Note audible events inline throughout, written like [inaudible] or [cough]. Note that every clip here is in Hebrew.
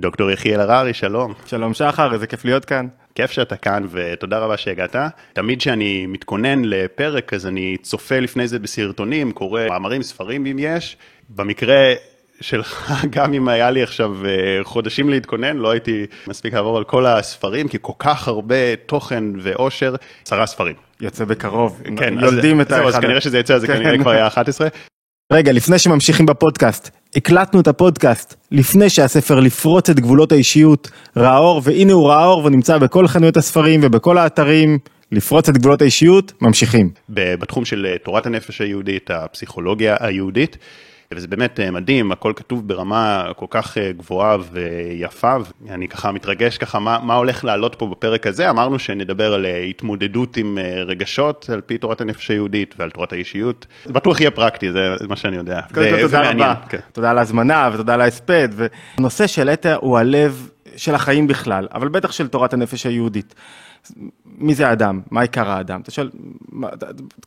דוקטור יחיאל הררי, שלום. שלום שחר, איזה כיף להיות כאן. כיף שאתה כאן ותודה רבה שהגעת. תמיד כשאני מתכונן לפרק אז אני צופה לפני זה בסרטונים, קורא מאמרים, ספרים אם יש. במקרה שלך, [laughs] גם אם היה לי עכשיו אה, חודשים להתכונן, לא הייתי מספיק לעבור על כל הספרים, כי כל כך הרבה תוכן ואושר, עשרה ספרים. יוצא בקרוב, כן, יולדים את האחד. אז כנראה שזה יצא, זה כן. כנראה כבר היה 11. רגע, לפני שממשיכים בפודקאסט, הקלטנו את הפודקאסט לפני שהספר לפרוץ את גבולות האישיות ראה אור, והנה הוא ראה אור ונמצא בכל חנויות הספרים ובכל האתרים. לפרוץ את גבולות האישיות, ממשיכים. בתחום של אה, תורת הנפש היהודית, הפסיכולוגיה היהודית, וזה באמת אה, מדהים, הכל כתוב ברמה כל כך אה, גבוהה ויפה, ואני ככה מתרגש ככה מה, מה הולך לעלות פה בפרק הזה, אמרנו שנדבר על אה, התמודדות עם רגשות על פי תורת הנפש היהודית ועל תורת האישיות, זה בטוח יהיה פרקטי, זה מה שאני יודע. קודם כל תודה רבה, כן. תודה על ההזמנה ותודה על ההספד, והנושא שהעלית הוא הלב של החיים בכלל, אבל בטח של תורת הנפש היהודית. מי זה האדם? מה עיקר האדם? אתה שואל,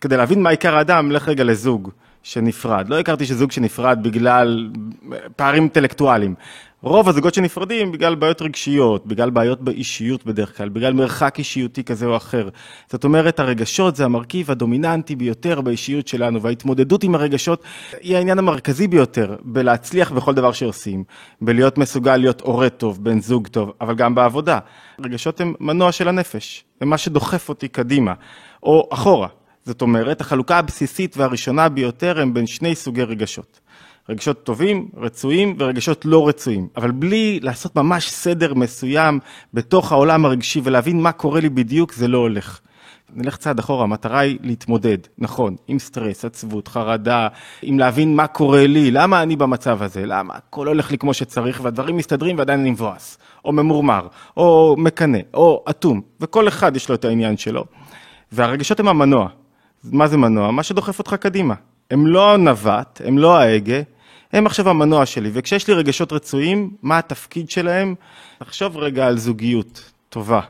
כדי להבין מה עיקר האדם, לך רגע לזוג. שנפרד. לא הכרתי שזוג שנפרד בגלל פערים אינטלקטואליים. רוב הזוגות שנפרדים בגלל בעיות רגשיות, בגלל בעיות באישיות בדרך כלל, בגלל מרחק אישיותי כזה או אחר. זאת אומרת, הרגשות זה המרכיב הדומיננטי ביותר באישיות שלנו, וההתמודדות עם הרגשות היא העניין המרכזי ביותר בלהצליח בכל דבר שעושים, בלהיות מסוגל להיות הורה טוב, בן זוג טוב, אבל גם בעבודה. רגשות הם מנוע של הנפש, הם מה שדוחף אותי קדימה, או אחורה. זאת אומרת, החלוקה הבסיסית והראשונה ביותר הם בין שני סוגי רגשות. רגשות טובים, רצויים ורגשות לא רצויים, אבל בלי לעשות ממש סדר מסוים בתוך העולם הרגשי ולהבין מה קורה לי בדיוק, זה לא הולך. נלך צעד אחורה, המטרה היא להתמודד, נכון, עם סטרס, עצבות, חרדה, עם להבין מה קורה לי, למה אני במצב הזה, למה הכל הולך לי כמו שצריך והדברים מסתדרים ועדיין אני מבואס, או ממורמר, או מקנא, או אטום, וכל אחד יש לו את העניין שלו. והרגשות הם המנוע, מה זה מנוע? מה שדוחף אותך קדימה. הם לא הנווט, הם לא ההגה, הם עכשיו המנוע שלי. וכשיש לי רגשות רצויים, מה התפקיד שלהם? תחשוב רגע על זוגיות טובה,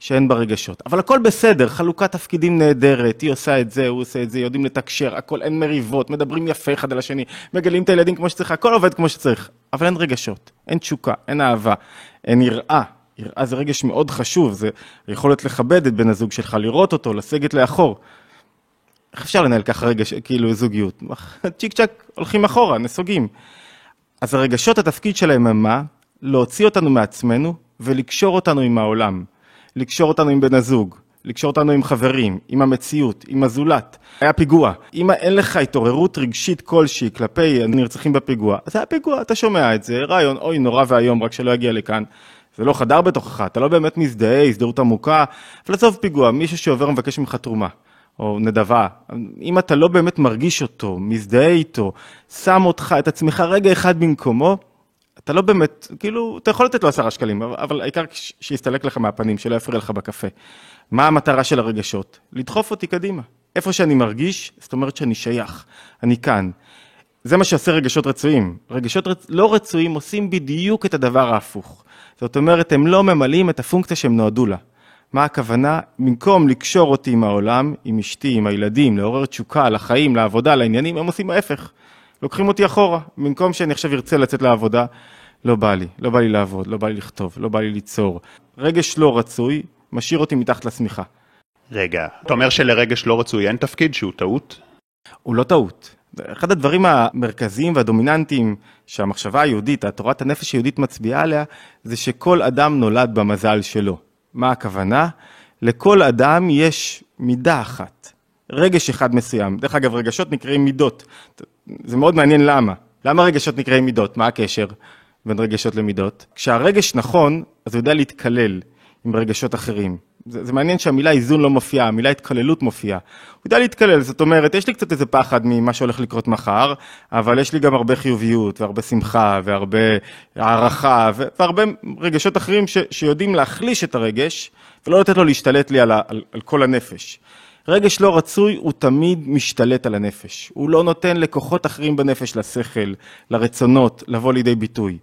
שאין בה רגשות. אבל הכל בסדר, חלוקת תפקידים נהדרת, היא עושה את זה, הוא עושה את זה, יודעים לתקשר, הכל, אין מריבות, מדברים יפה אחד על השני, מגלים את הילדים כמו שצריך, הכל עובד כמו שצריך. אבל אין רגשות, אין תשוקה, אין אהבה, אין יראה. יראה זה רגש מאוד חשוב, זה יכולת לכבד את בן הזוג שלך, לראות אותו, לסגת לאחור. איך אפשר לנהל ככה רגע, כאילו זוגיות? צ'יק צ'אק הולכים אחורה, נסוגים. אז הרגשות, התפקיד שלהם הם מה? להוציא אותנו מעצמנו ולקשור אותנו עם העולם. לקשור אותנו עם בן הזוג, לקשור אותנו עם חברים, עם המציאות, עם הזולת. היה פיגוע. אם אין לך התעוררות רגשית כלשהי כלפי הנרצחים בפיגוע, אז היה פיגוע, אתה שומע את זה, רעיון, אוי, נורא ואיום, רק שלא יגיע לכאן. זה לא חדר בתוכך, אתה לא באמת מזדהה, הזדהות עמוקה, אבל עזוב פיגוע, מישהו שעובר ומבקש ממך תרומה. או נדבה, אם אתה לא באמת מרגיש אותו, מזדהה איתו, שם אותך, את עצמך רגע אחד במקומו, אתה לא באמת, כאילו, אתה יכול לתת לו עשרה שקלים, אבל העיקר שיסתלק לך מהפנים, שלא יפריע לך בקפה. מה המטרה של הרגשות? לדחוף אותי קדימה. איפה שאני מרגיש, זאת אומרת שאני שייך, אני כאן. זה מה שעושה רגשות רצויים. רגשות רצ... לא רצויים עושים בדיוק את הדבר ההפוך. זאת אומרת, הם לא ממלאים את הפונקציה שהם נועדו לה. מה הכוונה? במקום לקשור אותי עם העולם, עם אשתי, עם הילדים, לעורר תשוקה לחיים, לעבודה, לעניינים, הם עושים ההפך. לוקחים אותי אחורה. במקום שאני עכשיו ארצה לצאת לעבודה, לא בא לי, לא בא לי לעבוד, לא בא לי לכתוב, לא בא לי ליצור. רגש לא רצוי, משאיר אותי מתחת לשמיכה. רגע, אתה אומר שלרגש לא רצוי אין תפקיד שהוא טעות? הוא לא טעות. אחד הדברים המרכזיים והדומיננטיים שהמחשבה היהודית, התורת הנפש היהודית מצביעה עליה, זה שכל אדם נולד במזל שלו. מה הכוונה? לכל אדם יש מידה אחת, רגש אחד מסוים. דרך אגב, רגשות נקראים מידות. זה מאוד מעניין למה. למה רגשות נקראים מידות? מה הקשר בין רגשות למידות? כשהרגש נכון, אז הוא יודע להתקלל עם רגשות אחרים. זה, זה מעניין שהמילה איזון לא מופיעה, המילה התקללות מופיעה. הוא יודע להתקלל, זאת אומרת, יש לי קצת איזה פחד ממה שהולך לקרות מחר, אבל יש לי גם הרבה חיוביות, והרבה שמחה, והרבה הערכה, והרבה רגשות אחרים ש, שיודעים להחליש את הרגש, ולא לתת לו להשתלט לי על, על, על כל הנפש. רגש לא רצוי הוא תמיד משתלט על הנפש. הוא לא נותן לכוחות אחרים בנפש, לשכל, לרצונות, לבוא לידי ביטוי.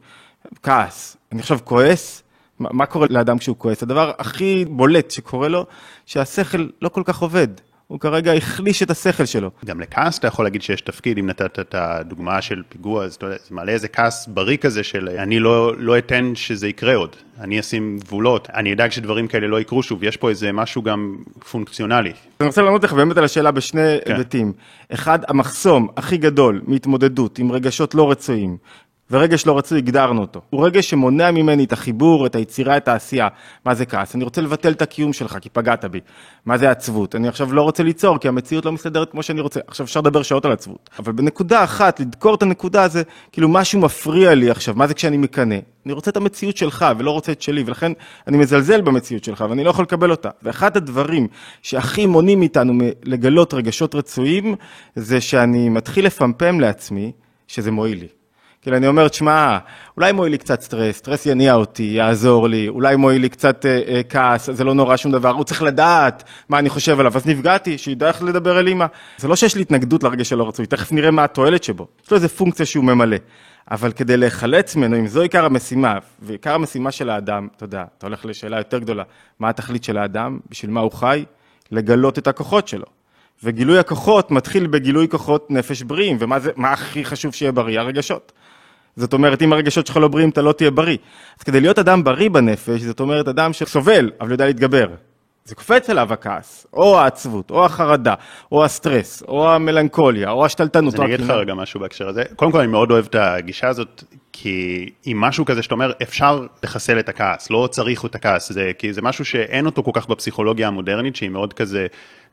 כעס. אני עכשיו כועס, מה קורה לאדם כשהוא כועס? הדבר הכי בולט שקורה לו, שהשכל לא כל כך עובד. הוא כרגע החליש את השכל שלו. גם לכעס אתה יכול להגיד שיש תפקיד, אם נתת את הדוגמה של פיגוע, אז אתה יודע, זה מעלה איזה כעס בריא כזה של אני לא, לא אתן שזה יקרה עוד, אני אשים גבולות, אני אדאג שדברים כאלה לא יקרו שוב, יש פה איזה משהו גם פונקציונלי. אני רוצה לענות לך באמת על השאלה בשני כן. היבטים. אחד, המחסום הכי גדול מהתמודדות עם רגשות לא רצויים, ורגש לא רצוי, הגדרנו אותו. הוא רגש שמונע ממני את החיבור, את היצירה, את העשייה. מה זה כעס? אני רוצה לבטל את הקיום שלך, כי פגעת בי. מה זה עצבות? אני עכשיו לא רוצה ליצור, כי המציאות לא מסתדרת כמו שאני רוצה. עכשיו אפשר לדבר שעות על עצבות. אבל בנקודה אחת, לדקור את הנקודה הזה, כאילו משהו מפריע לי עכשיו, מה זה כשאני מקנא? אני רוצה את המציאות שלך ולא רוצה את שלי, ולכן אני מזלזל במציאות שלך ואני לא יכול לקבל אותה. ואחד הדברים שהכי מונעים מאיתנו לגלות רגשות רצויים, זה שאני מתחיל לפמפם לעצמי שזה מועיל לי. כאילו, אני אומר, תשמע, אולי מועיל לי קצת סטרס, סטרס יניע אותי, יעזור לי, אולי מועיל לי קצת אה, אה, כעס, זה לא נורא שום דבר, הוא צריך לדעת מה אני חושב עליו, אז נפגעתי, שידע איך לדבר אל אימא. זה לא שיש לי התנגדות לרגש שלא רצוי, תכף נראה מה התועלת שבו. יש לו איזה פונקציה שהוא ממלא. אבל כדי להיחלץ ממנו, אם זו עיקר המשימה, ועיקר המשימה של האדם, אתה יודע, אתה הולך לשאלה יותר גדולה, מה התכלית של האדם, בשביל מה הוא חי? לגלות את הכוחות שלו. וגילוי הכוחות מתחיל בגילוי כוחות נפש בריאים, ומה זה, מה הכי חשוב שיהיה בריא? הרגשות. זאת אומרת, אם הרגשות שלך לא בריאים, אתה לא תהיה בריא. אז כדי להיות אדם בריא בנפש, זאת אומרת, אדם שסובל, אבל יודע להתגבר. זה קופץ אליו הכעס, או העצבות, או החרדה, או הסטרס, או המלנכוליה, או השתלטנות. אז אני אגיד לך רגע משהו בהקשר הזה. קודם כל, אני מאוד אוהב את הגישה הזאת, כי עם משהו כזה שאתה אומר, אפשר לחסל את הכעס, לא צריך את הכעס, זה, כי זה משהו שאין אותו כל כך בפסיכולוגיה המודרנית, שהיא מאוד כזה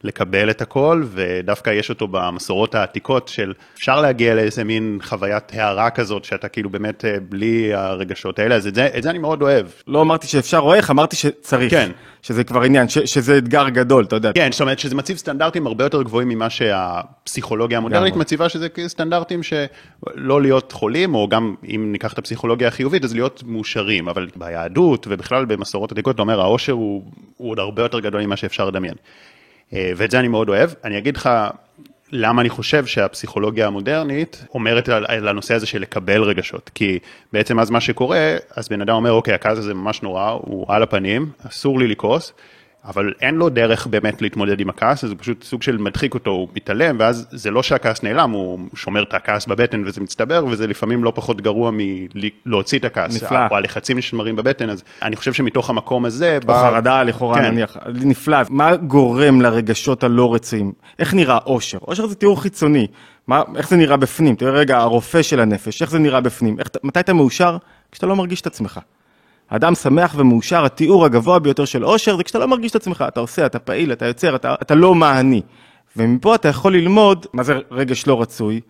לקבל את הכל, ודווקא יש אותו במסורות העתיקות של אפשר להגיע לאיזה מין חוויית הארה כזאת, שאתה כאילו באמת אה, בלי הרגשות האלה, אז את זה, את זה אני מאוד אוהב. לא אמרתי שאפשר או איך, אמרתי שצריך. כן. שזה כבר עניין, ש, שזה אתגר גדול, אתה יודע. כן, זאת אומרת שזה מציב סטנדרטים הרבה יותר גבוהים ממה שהפסיכולוגיה המודרנית מציבה, שזה סטנדרטים שלא להיות חולים, או גם אם ניקח את הפסיכולוגיה החיובית, אז להיות מאושרים, אבל ביהדות ובכלל במסורות עתיקות, אתה אומר, העושר הוא, הוא עוד הרבה יותר גדול ממה שאפשר לדמיין. אה, ואת זה אני מאוד אוהב. אני אגיד לך למה אני חושב שהפסיכולוגיה המודרנית אומרת על, על הנושא הזה של לקבל רגשות. כי בעצם אז מה שקורה, אז בן אדם אומר, אוקיי, הכעס הזה ממש נורא, הוא על הפנים, אסור לי לכעוס. אבל אין לו דרך באמת להתמודד עם הכעס, זה פשוט סוג של מדחיק אותו, הוא מתעלם, ואז זה לא שהכעס נעלם, הוא שומר את הכעס בבטן וזה מצטבר, וזה לפעמים לא פחות גרוע מלהוציא את הכעס. נפלא. או הלחצים שנשמרים בבטן, אז אני חושב שמתוך המקום הזה... או בא... חרדה לכאורה כן. נניח, נפלא. מה גורם לרגשות הלא רצויים? איך נראה אושר? אושר זה תיאור חיצוני. מה, איך זה נראה בפנים? תראה רגע, הרופא של הנפש, איך זה נראה בפנים? איך, מתי אתה מאושר? כשאתה לא מרגיש את עצמך. האדם שמח ומאושר, התיאור הגבוה ביותר של אושר זה כשאתה לא מרגיש את עצמך, אתה עושה, אתה פעיל, אתה יוצר, אתה, אתה לא מה אני. ומפה אתה יכול ללמוד מה זה רגש לא רצוי.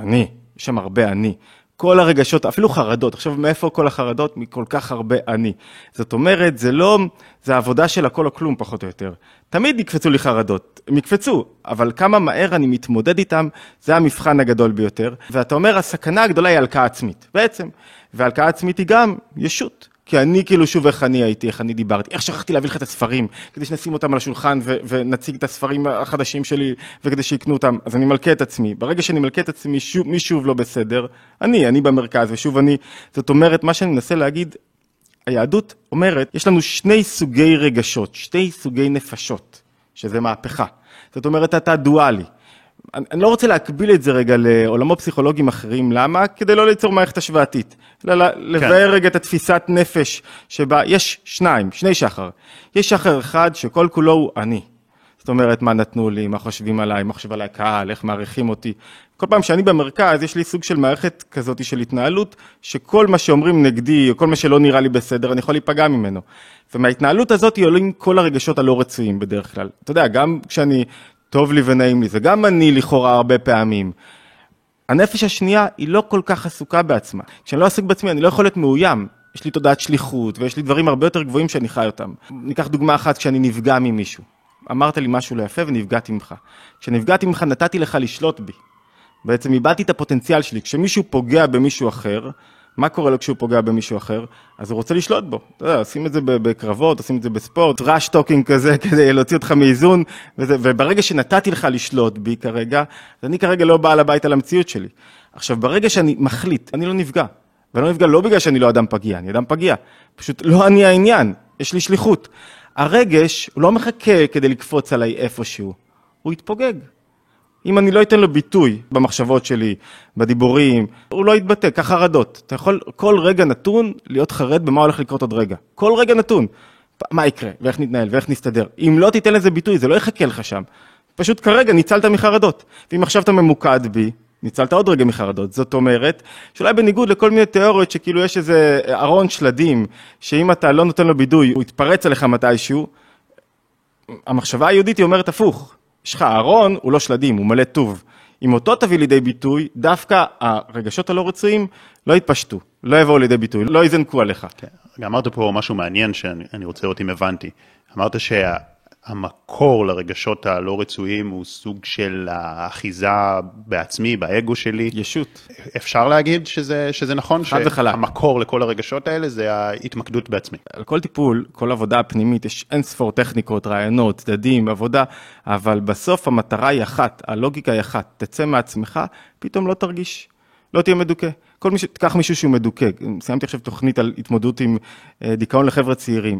אני, יש שם הרבה אני. כל הרגשות, אפילו חרדות, עכשיו מאיפה כל החרדות? מכל כך הרבה אני. זאת אומרת, זה לא, זה העבודה של הכל או כלום פחות או יותר. תמיד יקפצו לי חרדות, הם יקפצו, אבל כמה מהר אני מתמודד איתם, זה המבחן הגדול ביותר. ואתה אומר, הסכנה הגדולה היא הלקאה עצמית, בעצם. והלקאה עצמית היא גם ישות. כי אני כאילו שוב איך אני הייתי, איך אני דיברתי, איך שכחתי להביא לך את הספרים, כדי שנשים אותם על השולחן ו- ונציג את הספרים החדשים שלי וכדי שיקנו אותם, אז אני מלכה את עצמי. ברגע שאני מלכה את עצמי, שוב, מי שוב לא בסדר? אני, אני במרכז ושוב אני. זאת אומרת, מה שאני מנסה להגיד, היהדות אומרת, יש לנו שני סוגי רגשות, שני סוגי נפשות, שזה מהפכה. זאת אומרת, אתה דואלי. אני, אני לא רוצה להקביל את זה רגע לעולמות פסיכולוגיים אחרים, למה? כדי לא ליצור מערכת השוואתית, אלא כן. לבאר רגע את התפיסת נפש שבה יש שניים, שני שחר. יש שחר אחד שכל כולו הוא אני. זאת אומרת, מה נתנו לי, מה חושבים עליי, מה חושב עליי הקהל, איך מעריכים אותי. כל פעם שאני במרכז, יש לי סוג של מערכת כזאת של התנהלות, שכל מה שאומרים נגדי, או כל מה שלא נראה לי בסדר, אני יכול להיפגע ממנו. ומההתנהלות הזאת עולים כל הרגשות הלא רצויים בדרך כלל. אתה יודע, גם כשאני טוב לי ונעים לי, זה גם אני לכאורה הרבה פעמים. הנפש השנייה היא לא כל כך עסוקה בעצמה. כשאני לא עסוק בעצמי, אני לא יכול להיות מאוים. יש לי תודעת שליחות, ויש לי דברים הרבה יותר גבוהים שאני חי אותם. ניקח דוגמה אחת, כשאני נפגע ממישהו. אמרת לי משהו לא יפה ונפגעתי ממך. כשנפגעתי ממך נתתי לך לשלוט בי. בעצם איבדתי את הפוטנציאל שלי. כשמישהו פוגע במישהו אחר, מה קורה לו כשהוא פוגע במישהו אחר? אז הוא רוצה לשלוט בו. אתה יודע, עושים את זה בקרבות, עושים את זה בספורט, trash talking כזה [laughs] כדי להוציא אותך מאיזון, וזה, וברגע שנתתי לך לשלוט בי כרגע, אז אני כרגע לא בעל הבית על המציאות שלי. עכשיו, ברגע שאני מחליט, אני לא נפגע. ואני לא נפגע לא בגלל שאני לא אדם פגיע, אני אדם פגיע. פשוט לא אני העניין, יש לי שליחות. הרגש, הוא לא מחכה כדי לקפוץ עליי איפשהו. הוא יתפוגג. אם אני לא אתן לו ביטוי במחשבות שלי, בדיבורים, הוא לא יתבטא, כך חרדות. אתה יכול כל רגע נתון להיות חרד במה הולך לקרות עוד רגע. כל רגע נתון. מה יקרה, ואיך נתנהל, ואיך נסתדר. אם לא תיתן לזה ביטוי, זה לא יחכה לך שם. פשוט כרגע ניצלת מחרדות. ואם עכשיו אתה ממוקד בי, ניצלת עוד רגע מחרדות. זאת אומרת, שאולי בניגוד לכל מיני תיאוריות שכאילו יש איזה ארון שלדים, שאם אתה לא נותן לו בידוי, הוא יתפרץ עליך מתישהו, המחשבה היהודית היא אומרת הפוך. יש לך ארון, הוא לא שלדים, הוא מלא טוב. אם אותו תביא לידי ביטוי, דווקא הרגשות הלא רצויים לא יתפשטו, לא יבואו לידי ביטוי, לא יזנקו עליך. כן. אמרת פה משהו מעניין שאני רוצה לראות אם הבנתי. אמרת שה... המקור לרגשות הלא רצויים הוא סוג של האחיזה בעצמי, באגו שלי. ישות. אפשר להגיד שזה, שזה נכון? חד וחלק. שהמקור לכל הרגשות האלה זה ההתמקדות בעצמי. על כל טיפול, כל עבודה פנימית, יש אין ספור טכניקות, רעיונות, צדדים, עבודה, אבל בסוף המטרה היא אחת, הלוגיקה היא אחת, תצא מעצמך, פתאום לא תרגיש, לא תהיה מדוכא. כל מי ש... תיקח מישהו שהוא מדוכא, סיימתי עכשיו תוכנית על התמודדות עם אה, דיכאון לחבר'ה צעירים,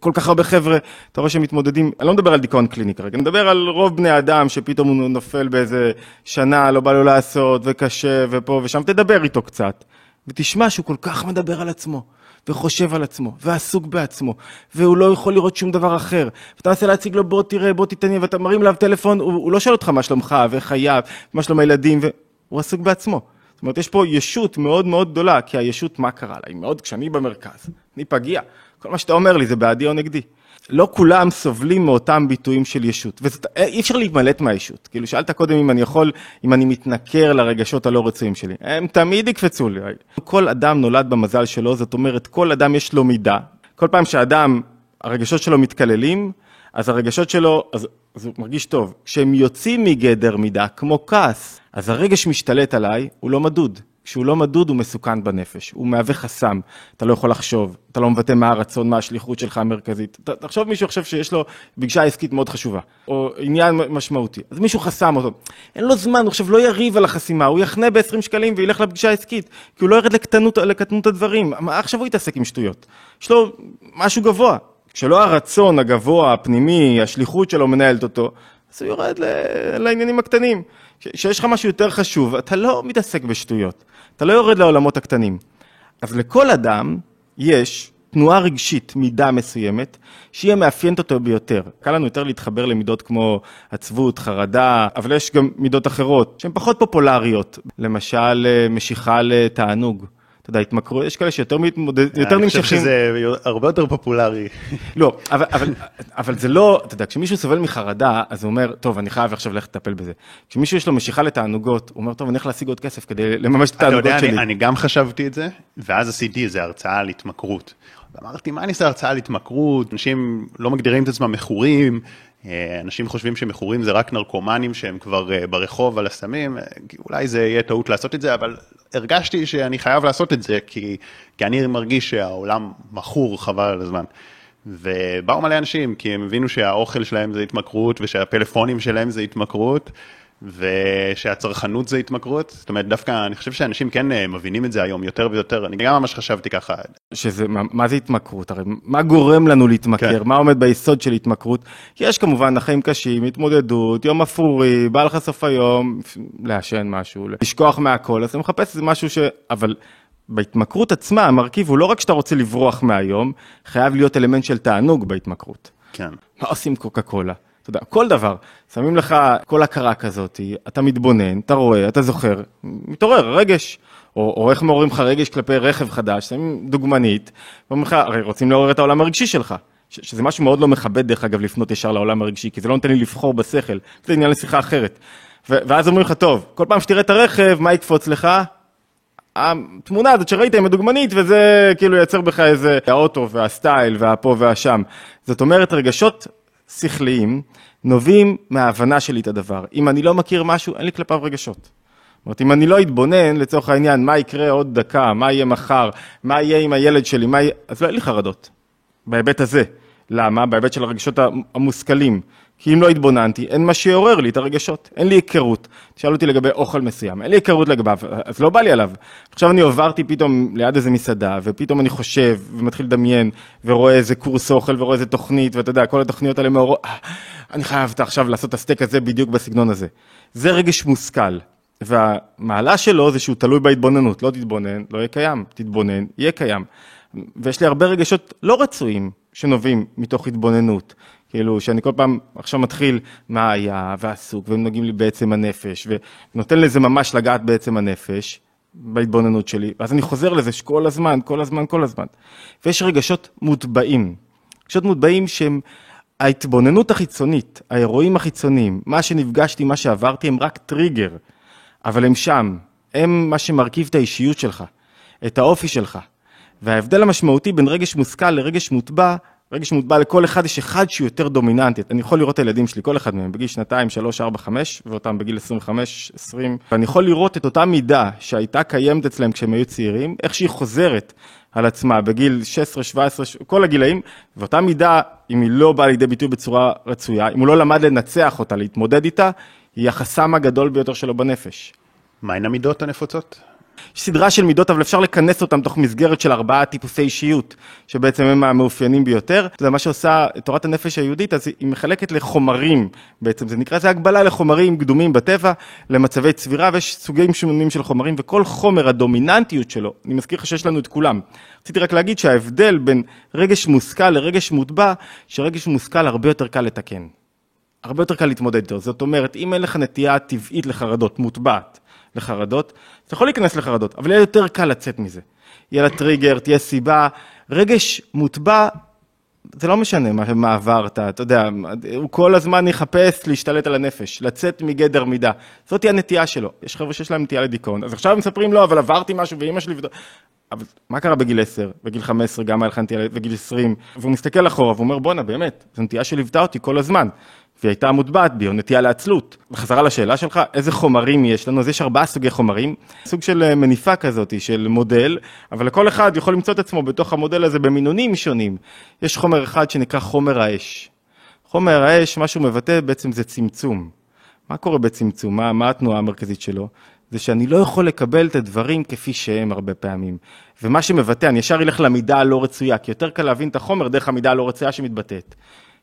כל כך הרבה חבר'ה, אתה רואה שהם מתמודדים, אני לא מדבר על דיכאון קליני כרגע, אני מדבר על רוב בני אדם שפתאום הוא נופל באיזה שנה, לא בא לו לעשות, וקשה, ופה ושם, תדבר איתו קצת, ותשמע שהוא כל כך מדבר על עצמו. וחושב על עצמו, ועסוק בעצמו, והוא לא יכול לראות שום דבר אחר. ואתה מנסה להציג לו, בוא תראה, בוא תתעניין, ואתה מרים אליו טלפון, הוא, הוא לא שואל אותך מה שלומך, היה, מה שלום הילדים, והוא עסוק בעצמו. זאת אומרת, יש פה ישות מאוד מאוד גדולה, כי הישות, מה קרה לה? היא מאוד, כשאני במרכז, אני פגיע. כל מה שאתה אומר לי זה בעדי או נגדי. לא כולם סובלים מאותם ביטויים של ישות, ואי אפשר להימלט מהישות. כאילו, שאלת קודם אם אני יכול, אם אני מתנכר לרגשות הלא רצויים שלי. הם תמיד יקפצו לי. כל אדם נולד במזל שלו, זאת אומרת, כל אדם יש לו מידה. כל פעם שאדם, הרגשות שלו מתקללים, אז הרגשות שלו, אז, אז הוא מרגיש טוב. כשהם יוצאים מגדר מידה, כמו כעס, אז הרגש משתלט עליי, הוא לא מדוד. כשהוא לא מדוד הוא מסוכן בנפש, הוא מהווה חסם, אתה לא יכול לחשוב, אתה לא מבטא מה הרצון, מה השליחות שלך המרכזית. תחשוב מישהו עכשיו שיש לו פגישה עסקית מאוד חשובה, או עניין משמעותי, אז מישהו חסם אותו, אין לו זמן, הוא עכשיו לא יריב על החסימה, הוא יחנה ב-20 שקלים וילך לפגישה העסקית, כי הוא לא ירד לקטנות, לקטנות הדברים, מה עכשיו הוא יתעסק עם שטויות? יש לו משהו גבוה, כשלא הרצון הגבוה, הפנימי, השליחות שלו מנהלת אותו, אז הוא יורד לעניינים הקטנים. כשיש לך משהו יותר חשוב, אתה לא מתעסק בשטויות, אתה לא יורד לעולמות הקטנים. אז לכל אדם יש תנועה רגשית, מידה מסוימת, שהיא המאפיינת אותו ביותר. קל לנו יותר להתחבר למידות כמו עצבות, חרדה, אבל יש גם מידות אחרות שהן פחות פופולריות, למשל אה, משיכה לתענוג. אתה יודע, התמכרות, יש כאלה שיותר מתמודד, יותר נמשכים. אני חושב שזה הרבה יותר פופולרי. לא, אבל, אבל, אבל זה לא, אתה יודע, כשמישהו סובל מחרדה, אז הוא אומר, טוב, אני חייב עכשיו ללכת לטפל בזה. כשמישהו יש לו משיכה לתענוגות, הוא אומר, טוב, אני הולך להשיג עוד כסף כדי לממש את התענוגות שלי. אתה יודע, אני, אני גם חשבתי את זה, ואז עשיתי איזו הרצאה על התמכרות. אמרתי, מה אני אעשה הרצאה על התמכרות? אנשים לא מגדירים את עצמם מכורים, אה, אנשים חושבים שמכורים זה רק נרקומנים שהם כבר אה, ברחוב על הסמים, אה, אולי זה יהיה טעות לעשות את זה, אבל הרגשתי שאני חייב לעשות את זה, כי, כי אני מרגיש שהעולם מכור חבל על הזמן. ובאו מלא אנשים, כי הם הבינו שהאוכל שלהם זה התמכרות, ושהפלאפונים שלהם זה התמכרות, ושהצרכנות זה התמכרות, זאת אומרת דווקא אני חושב שאנשים כן אה, מבינים את זה היום יותר ויותר, אני גם ממש חשבתי ככה. שזה, מה, מה זה התמכרות? הרי מה גורם לנו להתמכר? כן. מה עומד ביסוד של התמכרות? יש כמובן החיים קשים, התמודדות, יום אפורי, בא לך סוף היום, לעשן משהו, לשכוח מהכל, אז אתה מחפש איזה משהו ש... אבל בהתמכרות עצמה המרכיב הוא לא רק שאתה רוצה לברוח מהיום, חייב להיות אלמנט של תענוג בהתמכרות. כן. מה עושים קוקה קולה? אתה יודע, כל דבר, שמים לך כל הכרה כזאת, אתה מתבונן, אתה רואה, אתה זוכר, מתעורר רגש. או, או איך מעוררים לך רגש כלפי רכב חדש, שמים דוגמנית, ואומרים לך, הרי רוצים לעורר את העולם הרגשי שלך. ש- שזה משהו מאוד לא מכבד, דרך אגב, לפנות ישר לעולם הרגשי, כי זה לא נותן לי לבחור בשכל, זה עניין לשיחה אחרת. ו- ואז אומרים לך, טוב, כל פעם שתראה את הרכב, מה יקפוץ לך? התמונה הזאת שראית עם הדוגמנית, וזה כאילו ייצר בך איזה האוטו והסטייל והפה והשם. זאת אומרת, רגשות שכליים נובעים מההבנה שלי את הדבר. אם אני לא מכיר משהו, אין לי כלפיו רגשות. זאת אומרת, אם אני לא אתבונן, לצורך העניין, מה יקרה עוד דקה, מה יהיה מחר, מה יהיה עם הילד שלי, מה יהיה... אז לא אין לי חרדות, בהיבט הזה. למה? בהיבט של הרגשות המושכלים. כי אם לא התבוננתי, אין מה שיעורר לי את הרגשות, אין לי היכרות. תשאל אותי לגבי אוכל מסוים, אין לי היכרות לגביו, אז לא בא לי עליו. עכשיו אני עברתי פתאום ליד איזה מסעדה, ופתאום אני חושב, ומתחיל לדמיין, ורואה איזה קורס אוכל, ורואה איזה תוכנית, ואתה יודע, כל התוכניות האלה מאורות, אה, אני חייב עכשיו לעשות את הסטייק הזה בדיוק בסגנון הזה. זה רגש מושכל, והמעלה שלו זה שהוא תלוי בהתבוננות, לא תתבונן, לא יהיה קיים, תתבונן, יהיה קיים. ויש לי הרבה רגשות לא רצויים שנובעים מתוך התבוננות. כאילו, שאני כל פעם עכשיו מתחיל מה היה ועסוק, והם נוגעים לי בעצם הנפש, ונותן לזה ממש לגעת בעצם הנפש, בהתבוננות שלי, ואז אני חוזר לזה כל הזמן, כל הזמן, כל הזמן. ויש רגשות מוטבעים. רגשות מוטבעים שהם ההתבוננות החיצונית, האירועים החיצוניים, מה שנפגשתי, מה שעברתי, הם רק טריגר, אבל הם שם, הם מה שמרכיב את האישיות שלך, את האופי שלך. וההבדל המשמעותי בין רגש מושכל לרגש מוטבע, רגש מוטבע לכל אחד יש אחד שהוא יותר דומיננטי. אני יכול לראות את הילדים שלי, כל אחד מהם, בגיל שנתיים, שלוש, ארבע, חמש, ואותם בגיל 25, 20, ואני יכול לראות את אותה מידה שהייתה קיימת אצלם כשהם היו צעירים, איך שהיא חוזרת על עצמה בגיל 16, 17, כל הגילאים, ואותה מידה, אם היא לא באה לידי ביטוי בצורה רצויה, אם הוא לא למד לנצח אותה, להתמודד איתה, היא החסם הגדול ביותר שלו בנפש. מהן המידות הנפוצות? יש סדרה של מידות, אבל אפשר לכנס אותם תוך מסגרת של ארבעה טיפוסי אישיות, שבעצם הם המאופיינים ביותר. זה מה שעושה תורת הנפש היהודית, אז היא מחלקת לחומרים, בעצם זה נקרא, זה הגבלה לחומרים קדומים בטבע, למצבי צבירה, ויש סוגים שונים של חומרים, וכל חומר, הדומיננטיות שלו, אני מזכיר לך שיש לנו את כולם. רציתי רק להגיד שההבדל בין רגש מושכל לרגש מוטבע, שרגש מושכל הרבה יותר קל לתקן. הרבה יותר קל להתמודד איתו. זאת אומרת, אם אין לך נטייה טבעית לחרדות, מוטבעת, לחרדות, אתה יכול להיכנס לחרדות, אבל יהיה יותר קל לצאת מזה. יהיה לה טריגר, תהיה סיבה, רגש מוטבע, זה לא משנה מה, מה עברת, אתה יודע, הוא כל הזמן יחפש להשתלט על הנפש, לצאת מגדר מידה. זאת הנטייה שלו. יש חבר'ה שיש להם נטייה לדיכאון, אז עכשיו מספרים לו, אבל עברתי משהו ואימא שלי... אבל מה קרה בגיל 10, בגיל 15, גם היה לך נטייה, בגיל 20, והוא מסתכל אחורה ואומר, בואנה, באמת, זו נטייה שליוותה אותי כל הזמן. והיא הייתה מוטבעת בי, או נטייה לעצלות. בחזרה לשאלה שלך, איזה חומרים יש לנו? אז יש ארבעה סוגי חומרים, סוג של אה, מניפה כזאת, של מודל, אבל לכל אחד יכול למצוא את עצמו בתוך המודל הזה במינונים שונים. יש חומר אחד שנקרא חומר האש. חומר האש, מה שהוא מבטא בעצם זה צמצום. מה קורה בצמצום? מה, מה התנועה המרכזית שלו? זה שאני לא יכול לקבל את הדברים כפי שהם הרבה פעמים. ומה שמבטא, אני ישר אלך למידה הלא רצויה, כי יותר קל להבין את החומר דרך המידה הלא רצויה שמתבטאת.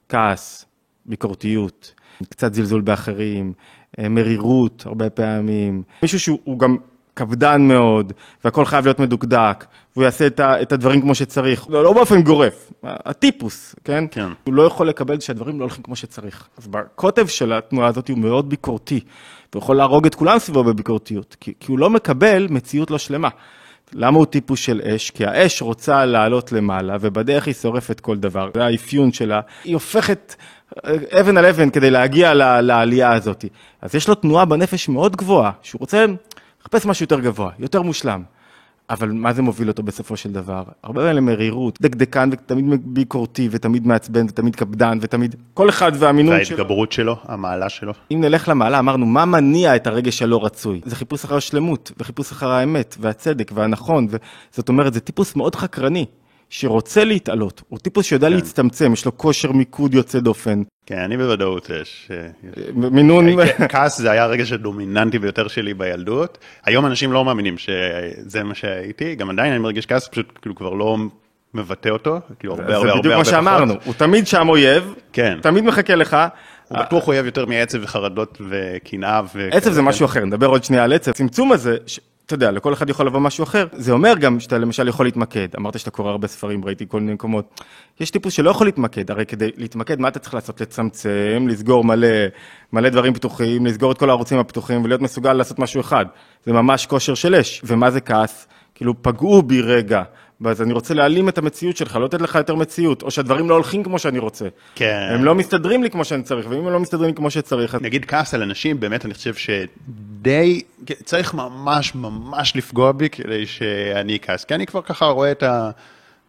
כעס, ביקורתיות, קצת זלזול באחרים, אה, מרירות הרבה פעמים, מישהו שהוא גם קפדן מאוד, והכל חייב להיות מדוקדק, והוא יעשה את, ה, את הדברים כמו שצריך, לא, לא באופן גורף, הטיפוס, כן? כן. הוא לא יכול לקבל שהדברים לא הולכים כמו שצריך. אז בקוטב של התנועה הזאת הוא מאוד ביקורתי, והוא יכול להרוג את כולם סביבו בביקורתיות, כי, כי הוא לא מקבל מציאות לא שלמה. למה הוא טיפוס של אש? כי האש רוצה לעלות למעלה, ובדרך היא שורפת כל דבר, זה האפיון שלה. היא הופכת אבן על אבן כדי להגיע לעלייה הזאת. אז יש לו תנועה בנפש מאוד גבוהה, שהוא רוצה לחפש משהו יותר גבוה, יותר מושלם. אבל מה זה מוביל אותו בסופו של דבר? הרבה פעמים למרירות, דקדקן ותמיד ביקורתי ותמיד מעצבן ותמיד קפדן ותמיד כל אחד והמינון שלו. וההתגברות שלו, המעלה שלו. אם נלך למעלה, אמרנו, מה מניע את הרגש הלא רצוי? זה חיפוש אחר השלמות וחיפוש אחר האמת והצדק והנכון, זאת אומרת, זה טיפוס מאוד חקרני. שרוצה להתעלות, הוא טיפוס שיודע כן. להצטמצם, יש לו כושר מיקוד יוצא דופן. כן, אני בוודאות יש. מינון... כעס זה היה הרגש הדומיננטי ביותר שלי בילדות. היום אנשים לא מאמינים שזה מה שהייתי, גם עדיין אני מרגיש כעס, פשוט כאילו כבר לא מבטא אותו, כאילו הרבה הרבה הרבה הרבה. זה בדיוק מה שאמרנו, הוא תמיד שם אויב, כן. תמיד מחכה לך. הוא בטוח אויב יותר מעצב וחרדות וקנאה. עצב זה משהו אחר, נדבר עוד שנייה על עצב. הצמצום הזה, אתה יודע, לכל אחד יכול לבוא משהו אחר. זה אומר גם שאתה למשל יכול להתמקד. אמרת שאתה קורא הרבה ספרים, ראיתי כל מיני מקומות. יש טיפוס שלא יכול להתמקד, הרי כדי להתמקד, מה אתה צריך לעשות? לצמצם, לסגור מלא, מלא דברים פתוחים, לסגור את כל הערוצים הפתוחים ולהיות מסוגל לעשות משהו אחד. זה ממש כושר של אש. ומה זה כעס? כאילו, פגעו בי רגע. ואז אני רוצה להעלים את המציאות שלך, לא לתת לך יותר מציאות, או שהדברים לא הולכים כמו שאני רוצה. כן. הם לא מסתדרים לי כמו שאני צריך, ואם הם לא מסתדרים כמו שצריך... נגיד כעס על אנשים, באמת אני חושב שדי, צריך ממש ממש לפגוע בי כדי שאני אכעס, כי אני כבר ככה רואה את ה...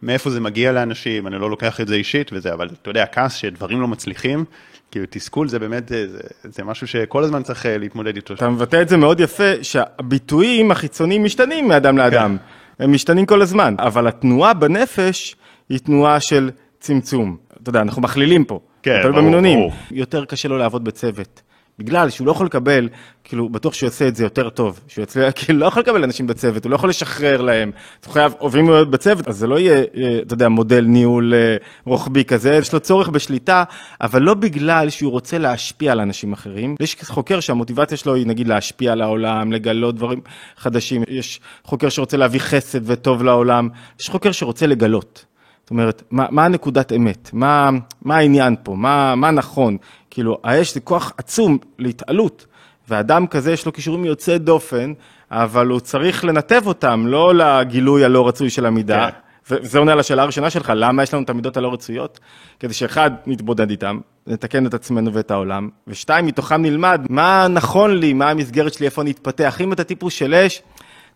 מאיפה זה מגיע לאנשים, אני לא לוקח את זה אישית וזה, אבל אתה יודע, כעס שדברים לא מצליחים, כאילו תסכול זה באמת, זה, זה משהו שכל הזמן צריך אה, להתמודד איתו. אתה מבטא את זה מאוד יפה, שהביטויים החיצוניים משתנים מאדם לאדם. כן. הם משתנים כל הזמן, אבל התנועה בנפש היא תנועה של צמצום. אתה יודע, אנחנו מכלילים פה. כן, ברור. ברור. יותר קשה לו לעבוד בצוות. בגלל שהוא לא יכול לקבל, כאילו, בטוח שהוא יעשה את זה יותר טוב. שהוא יצליח, [laughs] כאילו, לא יכול לקבל אנשים בצוות, הוא לא יכול לשחרר להם. הוא חייב, הוא להיות בצוות, אז זה לא יהיה, אה, אתה יודע, מודל ניהול אה, רוחבי כזה, יש לו צורך בשליטה, אבל לא בגלל שהוא רוצה להשפיע על אנשים אחרים. יש חוקר שהמוטיבציה שלו היא, נגיד, להשפיע על העולם, לגלות דברים חדשים. יש חוקר שרוצה להביא חסד וטוב לעולם. יש חוקר שרוצה לגלות. זאת אומרת, מה, מה הנקודת אמת? מה, מה העניין פה? מה, מה נכון? כאילו, האש זה כוח עצום להתעלות, ואדם כזה יש לו כישורים יוצאי דופן, אבל הוא צריך לנתב אותם, לא לגילוי הלא רצוי של המידה. כן. וזה עונה על השאלה הראשונה שלך, למה יש לנו את המידות הלא רצויות? כדי שאחד, נתבודד איתם, נתקן את עצמנו ואת העולם, ושתיים, מתוכם נלמד מה נכון לי, מה המסגרת שלי, איפה אני אתפתח. אם אתה טיפוס של אש,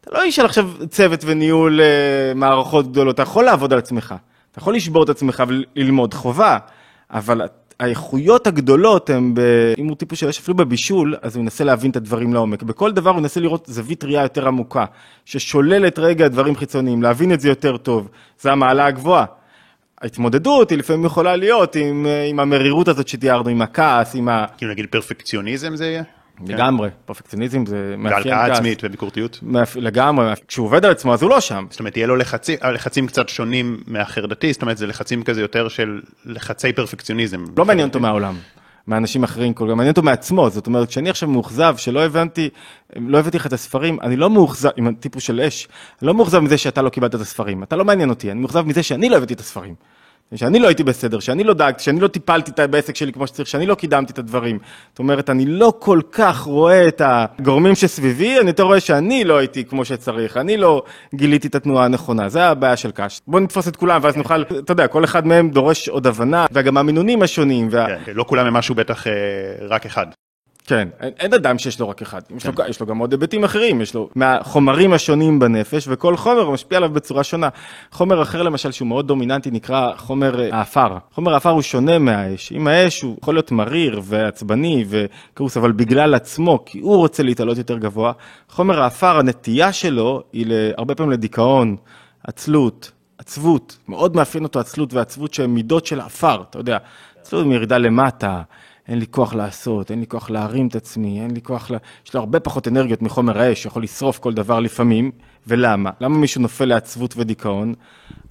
אתה לא איש של עכשיו צוות וניהול אה, מערכות גדולות, אתה יכול לעבוד על עצמך. אתה יכול לשבור את עצמך וללמוד, חובה, אבל האיכויות הגדולות הן, ב... אם הוא טיפוס של אש, אפילו בבישול, אז הוא ינסה להבין את הדברים לעומק. בכל דבר הוא ינסה לראות זווית ראייה יותר עמוקה, ששוללת רגע דברים חיצוניים, להבין את זה יותר טוב. זו המעלה הגבוהה. ההתמודדות היא לפעמים יכולה להיות עם, אה, עם המרירות הזאת שתיארנו, עם הכעס, עם ה... כאילו נגיד פרפקציוניזם זה יהיה? לגמרי, פרפקציוניזם זה מאפיין כעס. והלקאה עצמית וביקורתיות? לגמרי, כשהוא עובד על עצמו אז הוא לא שם. זאת אומרת, יהיה לו לחצים, לחצים קצת שונים מהחרדתי, זאת אומרת, זה לחצים כזה יותר של לחצי פרפקציוניזם. לא מעניין אותו מהעולם, מאנשים אחרים, כל כך מעניין אותו מעצמו, זאת אומרת, כשאני עכשיו מאוכזב, שלא הבנתי, לא הבאתי לך את הספרים, אני לא מאוכזב, עם הטיפוס של אש, אני לא מאוכזב מזה שאתה לא קיבלת את הספרים, אתה לא מעניין אותי, אני מאוכזב מזה שאני לא הבאתי את הספרים. שאני לא הייתי בסדר, שאני לא דאגתי, שאני לא טיפלתי את בעסק שלי כמו שצריך, שאני לא קידמתי את הדברים. זאת אומרת, אני לא כל כך רואה את הגורמים שסביבי, אני יותר רואה שאני לא הייתי כמו שצריך, אני לא גיליתי את התנועה הנכונה, זה הבעיה של קאש. בוא נתפוס את כולם ואז נוכל, אתה יודע, כל אחד מהם דורש עוד הבנה, וגם המינונים השונים. וה... כן, לא כולם הם משהו בטח אה, רק אחד. כן, אין, אין אדם שיש לו רק אחד, יש, לו, יש לו גם עוד היבטים אחרים, יש לו מהחומרים השונים בנפש, וכל חומר משפיע עליו בצורה שונה. חומר אחר למשל שהוא מאוד דומיננטי נקרא חומר אה, האפר. חומר האפר הוא שונה מהאש. אם האש הוא יכול להיות מריר ועצבני וכרוס, אבל בגלל עצמו, כי הוא רוצה להתעלות יותר גבוה, חומר האפר, הנטייה שלו היא הרבה פעמים לדיכאון, עצלות, עצבות, מאוד מאפיין אותו עצלות ועצבות שהן מידות של עפר, אתה יודע, עצלות מירידה למטה. אין לי כוח לעשות, אין לי כוח להרים את עצמי, אין לי כוח ל... יש לו הרבה פחות אנרגיות מחומר האש, שיכול לשרוף כל דבר לפעמים. ולמה? למה מישהו נופל לעצבות ודיכאון?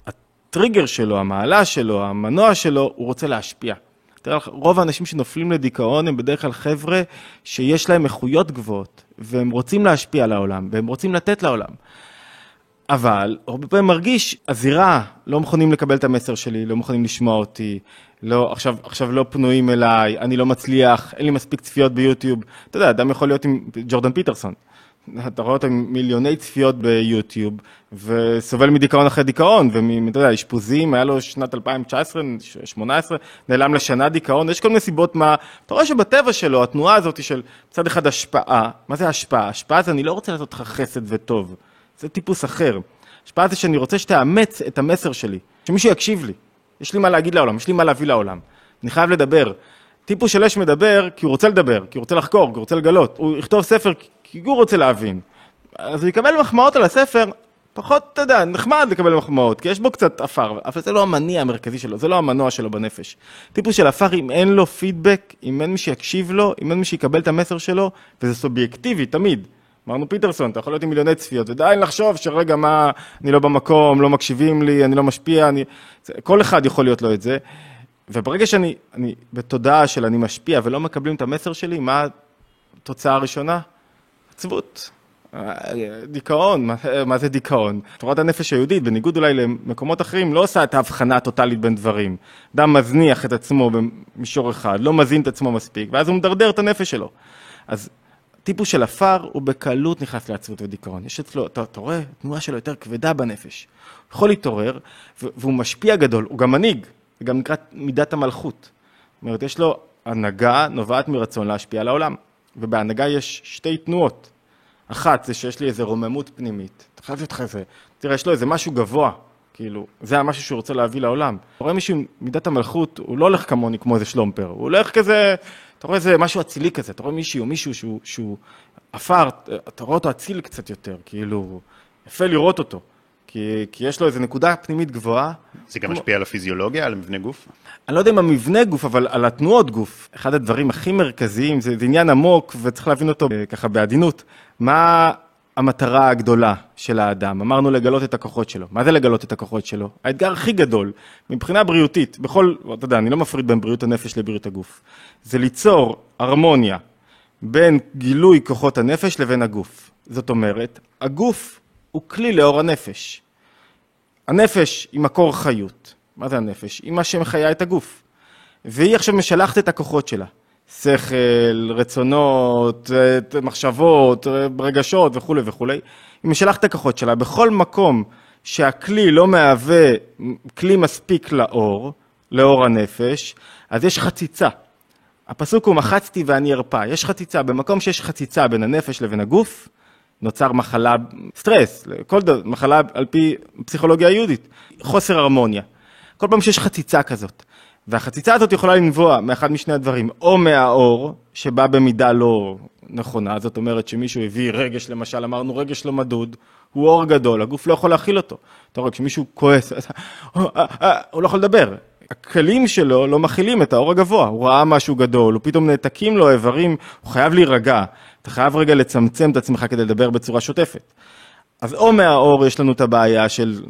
הטריגר שלו, המעלה שלו, המנוע שלו, הוא רוצה להשפיע. תראה, רוב האנשים שנופלים לדיכאון הם בדרך כלל חבר'ה שיש להם איכויות גבוהות, והם רוצים להשפיע על העולם, והם רוצים לתת לעולם. אבל הרבה פעמים מרגיש, הזירה, לא מוכנים לקבל את המסר שלי, לא מוכנים לשמוע אותי, לא, עכשיו, עכשיו לא פנויים אליי, אני לא מצליח, אין לי מספיק צפיות ביוטיוב. אתה יודע, אדם יכול להיות עם ג'ורדן פיטרסון. אתה רואה אותו עם מיליוני צפיות ביוטיוב, וסובל מדיכאון אחרי דיכאון, ואתה יודע, אשפוזים, היה לו שנת 2019, 2018, נעלם לשנה דיכאון, יש כל מיני סיבות מה... אתה רואה שבטבע שלו, התנועה הזאת של מצד אחד השפעה, מה זה השפעה? השפעה זה אני לא רוצה לעשות לך חסד וטוב, זה טיפוס אחר. השפעה זה שאני רוצה שתאמץ את המסר שלי, שמישהו יקשיב לי. יש לי מה להגיד לעולם, יש לי מה להביא לעולם. אני חייב לדבר. טיפוס של אש מדבר כי הוא רוצה לדבר, כי הוא רוצה לחקור, כי הוא רוצה לגלות. הוא יכתוב ספר כי הוא רוצה להבין. אז הוא יקבל מחמאות על הספר, פחות, אתה יודע, נחמד לקבל מחמאות, כי יש בו קצת עפר, אבל זה לא המניע המרכזי שלו, זה לא המנוע שלו בנפש. טיפוס של עפר, אם אין לו פידבק, אם אין מי שיקשיב לו, אם אין מי שיקבל את המסר שלו, וזה סובייקטיבי, תמיד. אמרנו פיטרסון, אתה יכול להיות עם מיליוני צפיות, ועדיין לחשוב שרגע, מה, אני לא במקום, לא מקשיבים לי, אני לא משפיע, אני... כל אחד יכול להיות לו את זה. וברגע שאני אני, בתודעה של אני משפיע ולא מקבלים את המסר שלי, מה התוצאה הראשונה? עצבות. דיכאון, מה, מה זה דיכאון? תורת הנפש היהודית, בניגוד אולי למקומות אחרים, לא עושה את ההבחנה הטוטאלית בין דברים. אדם מזניח את עצמו במישור אחד, לא מזין את עצמו מספיק, ואז הוא מדרדר את הנפש שלו. אז טיפוס של עפר, הוא בקלות נכנס לעצבות ודיכאון. יש אצלו, אתה, אתה רואה, התנועה שלו יותר כבדה בנפש. הוא יכול להתעורר, והוא משפיע גדול, הוא גם מנהיג, זה גם נקרא מידת המלכות. זאת אומרת, יש לו הנהגה נובעת מרצון להשפיע על העולם. ובהנהגה יש שתי תנועות. אחת, זה שיש לי איזו רוממות פנימית. אתה חייב להיות לך איזה, תראה, יש לו איזה משהו גבוה, כאילו, זה המשהו שהוא רוצה להביא לעולם. אתה רואה מישהו עם מידת המלכות, הוא לא הולך כמוני כמו איזה שלומפר, הוא הולך כזה, אתה רואה איזה משהו אצילי כזה, אתה רואה מישהו או מישהו שהוא, שהוא עפר, אתה רואה אותו אציל קצת יותר, כאילו, יפה לראות אותו. כי, כי יש לו איזו נקודה פנימית גבוהה. זה גם משפיע על הפיזיולוגיה, על המבנה גוף? אני לא יודע אם המבנה גוף, אבל על התנועות גוף. אחד הדברים הכי מרכזיים, זה, זה עניין עמוק, וצריך להבין אותו אה, ככה בעדינות. מה המטרה הגדולה של האדם? אמרנו לגלות את הכוחות שלו. מה זה לגלות את הכוחות שלו? האתגר הכי גדול, מבחינה בריאותית, בכל, אתה יודע, אני לא מפריד בין בריאות הנפש לבריאות הגוף. זה ליצור הרמוניה בין גילוי כוחות הנפש לבין הגוף. זאת אומרת, הגוף הוא כלי לאור הנפש. הנפש היא מקור חיות. מה זה הנפש? היא מה שמחיה את הגוף. והיא עכשיו משלחת את הכוחות שלה. שכל, רצונות, מחשבות, רגשות וכולי וכולי. היא משלחת את הכוחות שלה. בכל מקום שהכלי לא מהווה כלי מספיק לאור, לאור הנפש, אז יש חציצה. הפסוק הוא מחצתי ואני ארפא. יש חציצה. במקום שיש חציצה בין הנפש לבין הגוף, נוצר מחלה, סטרס, כל דבר, מחלה על פי פסיכולוגיה יהודית, חוסר הרמוניה. כל פעם שיש חציצה כזאת, והחציצה הזאת יכולה לנבוע מאחד משני הדברים, או מהאור, שבא במידה לא נכונה, זאת אומרת שמישהו הביא רגש, למשל, אמרנו רגש לא מדוד, הוא אור גדול, הגוף לא יכול להכיל אותו. אתה רואה, כשמישהו כועס, הוא לא יכול לדבר. הכלים שלו לא מכילים את האור הגבוה, הוא ראה משהו גדול, הוא פתאום נעתקים לו איברים, הוא חייב להירגע. אתה חייב רגע לצמצם את עצמך כדי לדבר בצורה שוטפת. אז או מהאור יש לנו את הבעיה של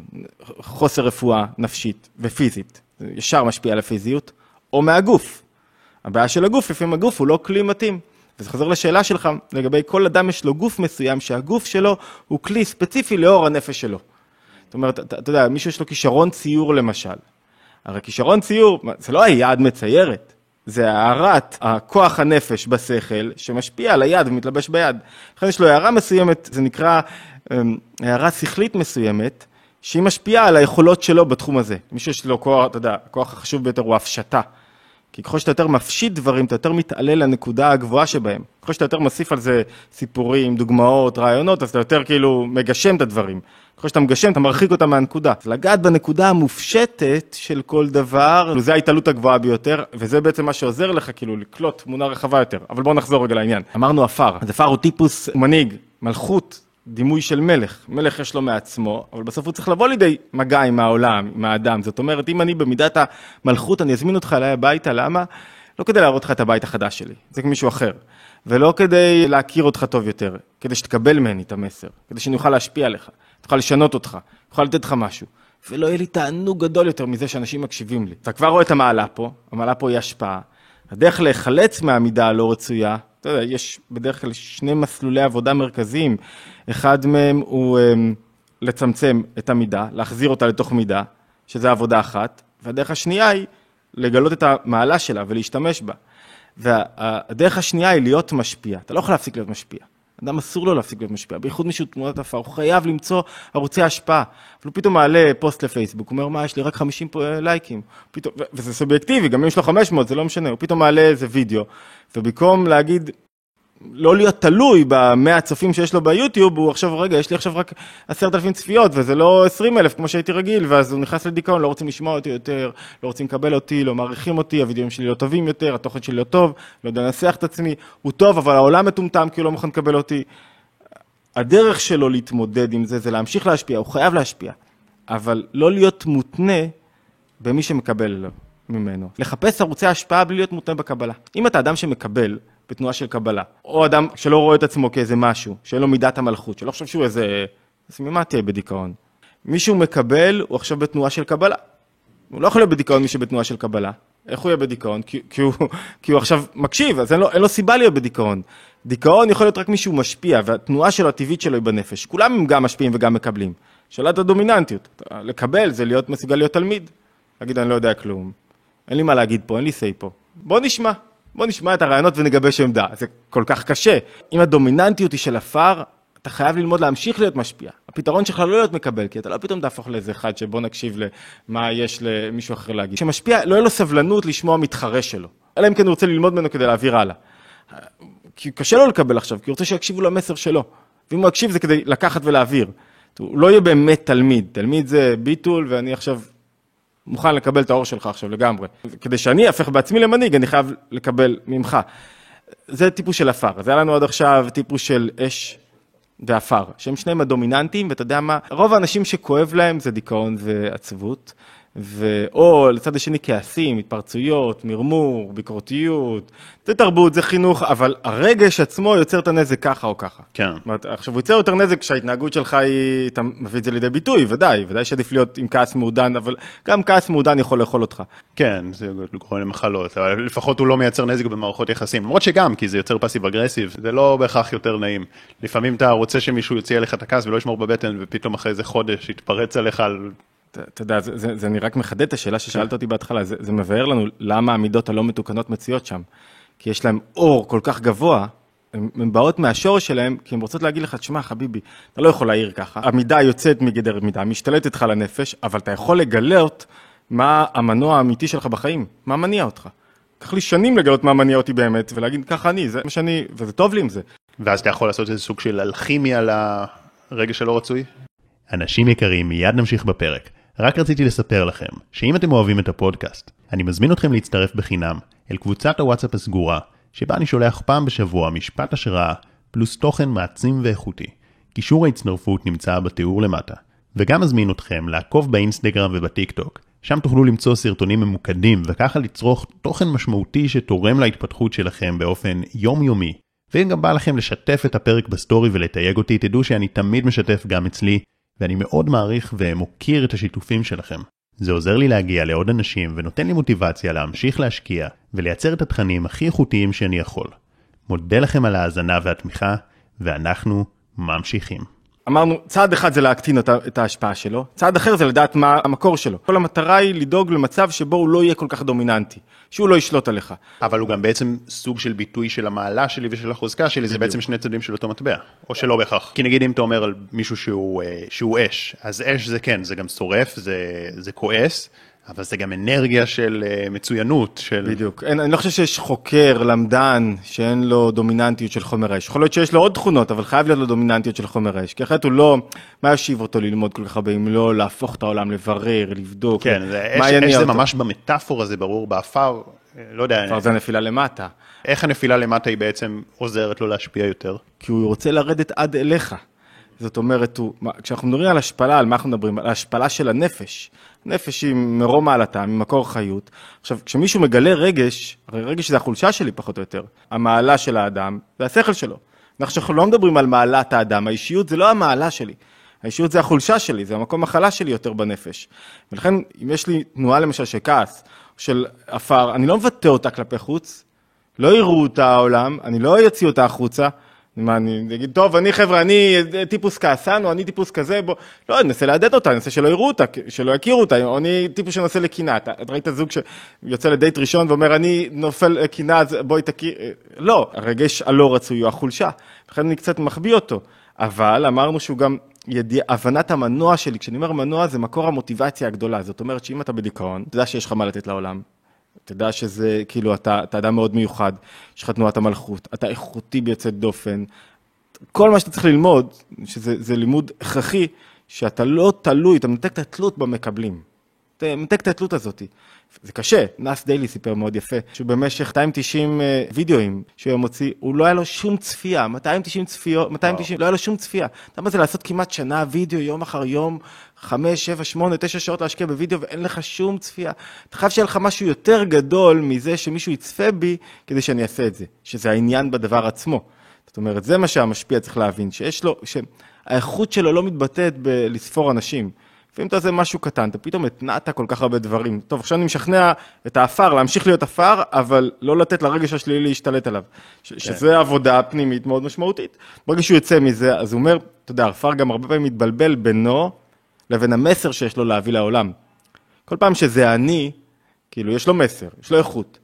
חוסר רפואה נפשית ופיזית, זה ישר משפיע על הפיזיות, או מהגוף. הבעיה של הגוף, לפעמים הגוף הוא לא כלי מתאים. וזה חוזר לשאלה שלך, לגבי כל אדם יש לו גוף מסוים, שהגוף שלו הוא כלי ספציפי לאור הנפש שלו. זאת אומרת, אתה, אתה יודע, מישהו יש לו כישרון ציור למשל. הרי כישרון ציור, זה לא היד מציירת. זה הערת הכוח הנפש בשכל, שמשפיע על היד ומתלבש ביד. לכן יש לו הערה מסוימת, זה נקרא אמ, הערה שכלית מסוימת, שהיא משפיעה על היכולות שלו בתחום הזה. מי שיש לו כוח, אתה יודע, הכוח החשוב ביותר הוא הפשטה. כי ככל שאתה יותר מפשיט דברים, אתה יותר מתעלה לנקודה הגבוהה שבהם. ככל שאתה יותר מוסיף על זה סיפורים, דוגמאות, רעיונות, אז אתה יותר כאילו מגשם את הדברים. ככל שאתה מגשם, אתה מרחיק אותה מהנקודה. אז לגעת בנקודה המופשטת של כל דבר, זה ההתעלות הגבוהה ביותר, וזה בעצם מה שעוזר לך כאילו לקלוט תמונה רחבה יותר. אבל בואו נחזור רגע לעניין. אמרנו עפר, אז עפר הוא טיפוס מנהיג, מלכות, דימוי של מלך. מלך יש לו מעצמו, אבל בסוף הוא צריך לבוא לידי מגע עם העולם, עם האדם. זאת אומרת, אם אני במידת המלכות, אני אזמין אותך אליי הביתה, למה? לא כדי להראות לך את הבית החדש שלי, זה מישהו אחר. ולא כדי להכיר אותך טוב יותר, כדי שתקבל ממני את המסר, כדי שאני אוכל להשפיע עליך. תוכל לשנות אותך, תוכל לתת לך משהו. ולא יהיה לי תענוג גדול יותר מזה שאנשים מקשיבים לי. אתה כבר רואה את המעלה פה, המעלה פה היא השפעה. הדרך להיחלץ מהמידה הלא רצויה, אתה יודע, יש בדרך כלל שני מסלולי עבודה מרכזיים. אחד מהם הוא um, לצמצם את המידה, להחזיר אותה לתוך מידה, שזה עבודה אחת, והדרך השנייה היא לגלות את המעלה שלה ולהשתמש בה. והדרך השנייה היא להיות משפיע. אתה לא יכול להפסיק להיות משפיע. אדם אסור לו להפסיק להיות משפיע, בייחוד מישהו תמונת עפר, הוא חייב למצוא ערוצי השפעה. אבל הוא פתאום מעלה פוסט לפייסבוק, הוא אומר, מה, יש לי רק 50 לייקים. פתאום, וזה סובייקטיבי, גם אם יש לו 500, זה לא משנה, הוא פתאום מעלה איזה וידאו, ובמקום להגיד, לא להיות תלוי במאה הצופים שיש לו ביוטיוב, הוא עכשיו, רגע, יש לי עכשיו רק עשרת אלפים צפיות, וזה לא עשרים אלף כמו שהייתי רגיל, ואז הוא נכנס לדיכאון, לא רוצים לשמוע אותי יותר, לא רוצים לקבל אותי, לא מעריכים אותי, הוידאוים שלי לא טובים יותר, התוכן שלי לא טוב, לא יודע לנסח את עצמי, הוא טוב, אבל העולם מטומטם כי הוא לא מוכן לקבל אותי. הדרך שלו להתמודד עם זה, זה להמשיך להשפיע, הוא חייב להשפיע, אבל לא להיות מותנה במי שמקבל ממנו. לחפש ערוצי השפעה בלי להיות מותנה בקבלה. אם אתה אדם שמקבל, בתנועה של קבלה. או אדם שלא רואה את עצמו כאיזה משהו, שאין לו מידת המלכות, שלא חושב שהוא איזה... אז ממה תהיה בדיכאון? מישהו מקבל, הוא עכשיו בתנועה של קבלה. הוא לא יכול להיות בדיכאון מי שבתנועה של קבלה. איך הוא יהיה בדיכאון? כי, כי, הוא, [laughs] כי הוא עכשיו מקשיב, אז אין לו, אין לו סיבה להיות בדיכאון. דיכאון יכול להיות רק מישהו משפיע, והתנועה שלו, הטבעית שלו היא בנפש. כולם הם גם משפיעים וגם מקבלים. שאלת הדומיננטיות. לקבל זה להיות מסוגל להיות תלמיד. להגיד, אני לא יודע כלום. אין לי מה להגיד פה, אין לי say פה. בוא נשמע. בוא נשמע את הרעיונות ונגבש עמדה. זה כל כך קשה. אם הדומיננטיות היא של עפר, אתה חייב ללמוד להמשיך להיות משפיע. הפתרון שלך לא להיות מקבל, כי אתה לא פתאום תהפוך לאיזה אחד שבוא נקשיב למה יש למישהו אחר להגיד. שמשפיע, לא יהיה לו סבלנות לשמוע מתחרה שלו. אלא אם כן הוא רוצה ללמוד ממנו כדי להעביר הלאה. כי קשה לו לקבל עכשיו, כי הוא רוצה שיקשיבו למסר שלו. ואם הוא יקשיב זה כדי לקחת ולהעביר. הוא לא יהיה באמת תלמיד. תלמיד זה ביטול, ואני עכשיו מוכן לקבל את האור שלך עכשיו לגמרי. כדי שאני אהפך בעצמי למנהיג, אני חייב לקבל ממך. זה טיפוס של עפר. זה היה לנו עד עכשיו טיפוס של אש, ועפר, שהם שניהם הדומיננטיים, ואתה יודע מה, רוב האנשים שכואב להם זה דיכאון ועצבות, ו... או לצד השני כעסים, התפרצויות, מרמור, ביקורתיות, זה תרבות, זה חינוך, אבל הרגש עצמו יוצר את הנזק ככה או ככה. כן. אומרת, עכשיו, הוא יוצר יותר נזק כשההתנהגות שלך היא, אתה מביא את זה לידי ביטוי, ודאי, ודאי שעדיף להיות עם כעס מעודן, אבל גם כעס מעודן יכול לאכול אותך. כן, זה גורם למחלות, אבל לפחות הוא לא מייצר נזק במערכות יחסים, למרות שגם, כי זה יוצר passive aggressive, זה לא בהכרח יותר נעים. לפעמים אתה רוצה שמישהו יוציא עליך את הכעס ולא ישמור בבטן, ופתאום אחרי איזה חודש יתפרץ עליך על אתה יודע, זה, זה, זה אני רק מחדד את השאלה ששאלת אותי בהתחלה, זה, זה מבאר לנו למה המידות הלא מתוקנות מציאות שם. כי יש להם אור כל כך גבוה, הן באות מהשורש שלהם, כי הן רוצות להגיד לך, תשמע, חביבי, אתה לא יכול להעיר ככה. המידה יוצאת מגדר מידה, משתלטת לך לנפש, אבל אתה יכול לגלות מה המנוע האמיתי שלך בחיים, מה מניע אותך. לקח לי שנים לגלות מה מניע אותי באמת, ולהגיד, ככה אני, זה מה שאני, וזה טוב לי עם זה. ואז אתה יכול לעשות איזה סוג של אלכימיה לרגע שלא רצוי? אנשים יקרים, מיד נמשיך בפרק. רק רציתי לספר לכם, שאם אתם אוהבים את הפודקאסט, אני מזמין אתכם להצטרף בחינם אל קבוצת הוואטסאפ הסגורה, שבה אני שולח פעם בשבוע משפט השראה, פלוס תוכן מעצים ואיכותי. קישור ההצטרפות נמצא בתיאור למטה. וגם מזמין אתכם לעקוב באינסטגרם ובטיק טוק, שם תוכלו למצוא סרטונים ממוקדים וככה לצרוך תוכן משמעותי שתורם להתפתחות שלכם באופן יומיומי. ואם גם בא לכם לשתף את הפרק בסטורי ולתייג אותי, תדעו שאני תמיד משתף גם אצלי, ואני מאוד מעריך ומוקיר את השיתופים שלכם. זה עוזר לי להגיע לעוד אנשים ונותן לי מוטיבציה להמשיך להשקיע ולייצר את התכנים הכי איכותיים שאני יכול. מודה לכם על ההאזנה והתמיכה, ואנחנו ממשיכים. אמרנו, צעד אחד זה להקטין את ההשפעה שלו, צעד אחר זה לדעת מה המקור שלו. כל המטרה היא לדאוג למצב שבו הוא לא יהיה כל כך דומיננטי, שהוא לא ישלוט עליך. אבל הוא גם בעצם סוג של ביטוי של המעלה שלי ושל החוזקה שלי, זה בעצם שני צדדים של אותו מטבע, או שלא בהכרח. כי נגיד אם אתה אומר על מישהו שהוא, אה, שהוא אש, אז אש זה כן, זה גם שורף, זה, זה כועס. אבל זה גם אנרגיה של uh, מצוינות, של... בדיוק. אין, אני לא חושב שיש חוקר, למדן, שאין לו דומיננטיות של חומר האש. יכול להיות שיש לו עוד תכונות, אבל חייב להיות לו דומיננטיות של חומר האש. כי אחרת הוא לא... מה יושיב אותו ללמוד כל כך הרבה, אם לא להפוך את העולם, לברר, לבדוק, כן, זה, אש, אש אותו. זה ממש במטאפורה, זה ברור, בעפר, לא יודע. עפר זה הנפילה למטה. איך הנפילה למטה היא בעצם עוזרת לו להשפיע יותר? כי הוא רוצה לרדת עד אליך. זאת אומרת, הוא, כשאנחנו מדברים על השפלה, על מה אנחנו מדברים? על השפלה של הנפש. נפש היא מרום מעלתה, ממקור חיות. עכשיו, כשמישהו מגלה רגש, הרי רגש זה החולשה שלי פחות או יותר, המעלה של האדם והשכל שלו. אנחנו לא מדברים על מעלת האדם, האישיות זה לא המעלה שלי. האישיות זה החולשה שלי, זה המקום החלש שלי יותר בנפש. ולכן, אם יש לי תנועה למשל של כעס, של עפר, אני לא מבטא אותה כלפי חוץ, לא יראו אותה העולם, אני לא אוציא אותה החוצה, מה, אני אגיד, טוב, אני חבר'ה, אני טיפוס כעסן, או אני טיפוס כזה, בוא, לא, אני אנסה לעדד אותה, אני אנסה שלא יראו אותה, שלא יכירו אותה, או אני טיפוס שנושא לקנאה. אתה ראית זוג שיוצא לדייט ראשון ואומר, אני נופל לקנאה, אז בואי תכיר, לא, הרגש הלא רצוי הוא החולשה, לכן אני קצת מחביא אותו. אבל אמרנו שהוא גם ידיע, הבנת המנוע שלי, כשאני אומר מנוע זה מקור המוטיבציה הגדולה, זאת אומרת שאם אתה בדיכאון, אתה יודע שיש לך מה לתת לעולם, תדע שזה, כאילו, אתה, אתה אדם מאוד מיוחד, יש לך תנועת המלכות, אתה איכותי ביוצאת דופן. כל מה שאתה צריך ללמוד, שזה לימוד הכרחי, שאתה לא תלוי, אתה מנתק את התלות במקבלים. אתה מנתק את התלות הזאת. זה קשה, נאס דיילי סיפר מאוד יפה, שבמשך 290 אה, וידאוים שהוא היה מוציא, הוא לא היה לו שום צפייה, 290 צפיות, 290, לא היה לו שום צפייה. אתה יודע מה זה לעשות כמעט שנה וידאו, יום אחר יום, 5, 7, 8, 9 שעות להשקיע בוידאו ואין לך שום צפייה. אתה חייב שיהיה לך משהו יותר גדול מזה שמישהו יצפה בי כדי שאני אעשה את זה, שזה העניין בדבר עצמו. זאת אומרת, זה מה שהמשפיע צריך להבין, שיש לו, שהאיכות שלו לא מתבטאת בלספור אנשים. לפעמים אתה עושה משהו קטן, אתה פתאום התנעת כל כך הרבה דברים. טוב, עכשיו אני משכנע את האפר להמשיך להיות עפר, אבל לא לתת לרגש השלילי להשתלט עליו. ש- כן. שזה עבודה פנימית מאוד משמעותית. ברגע שהוא יוצא מזה, אז הוא אומר, אתה יודע, עפר גם הרבה פעמים מתבלבל בינו לבין המסר שיש לו להביא לעולם. כל פעם שזה אני, כאילו, יש לו מסר, יש לו איכות.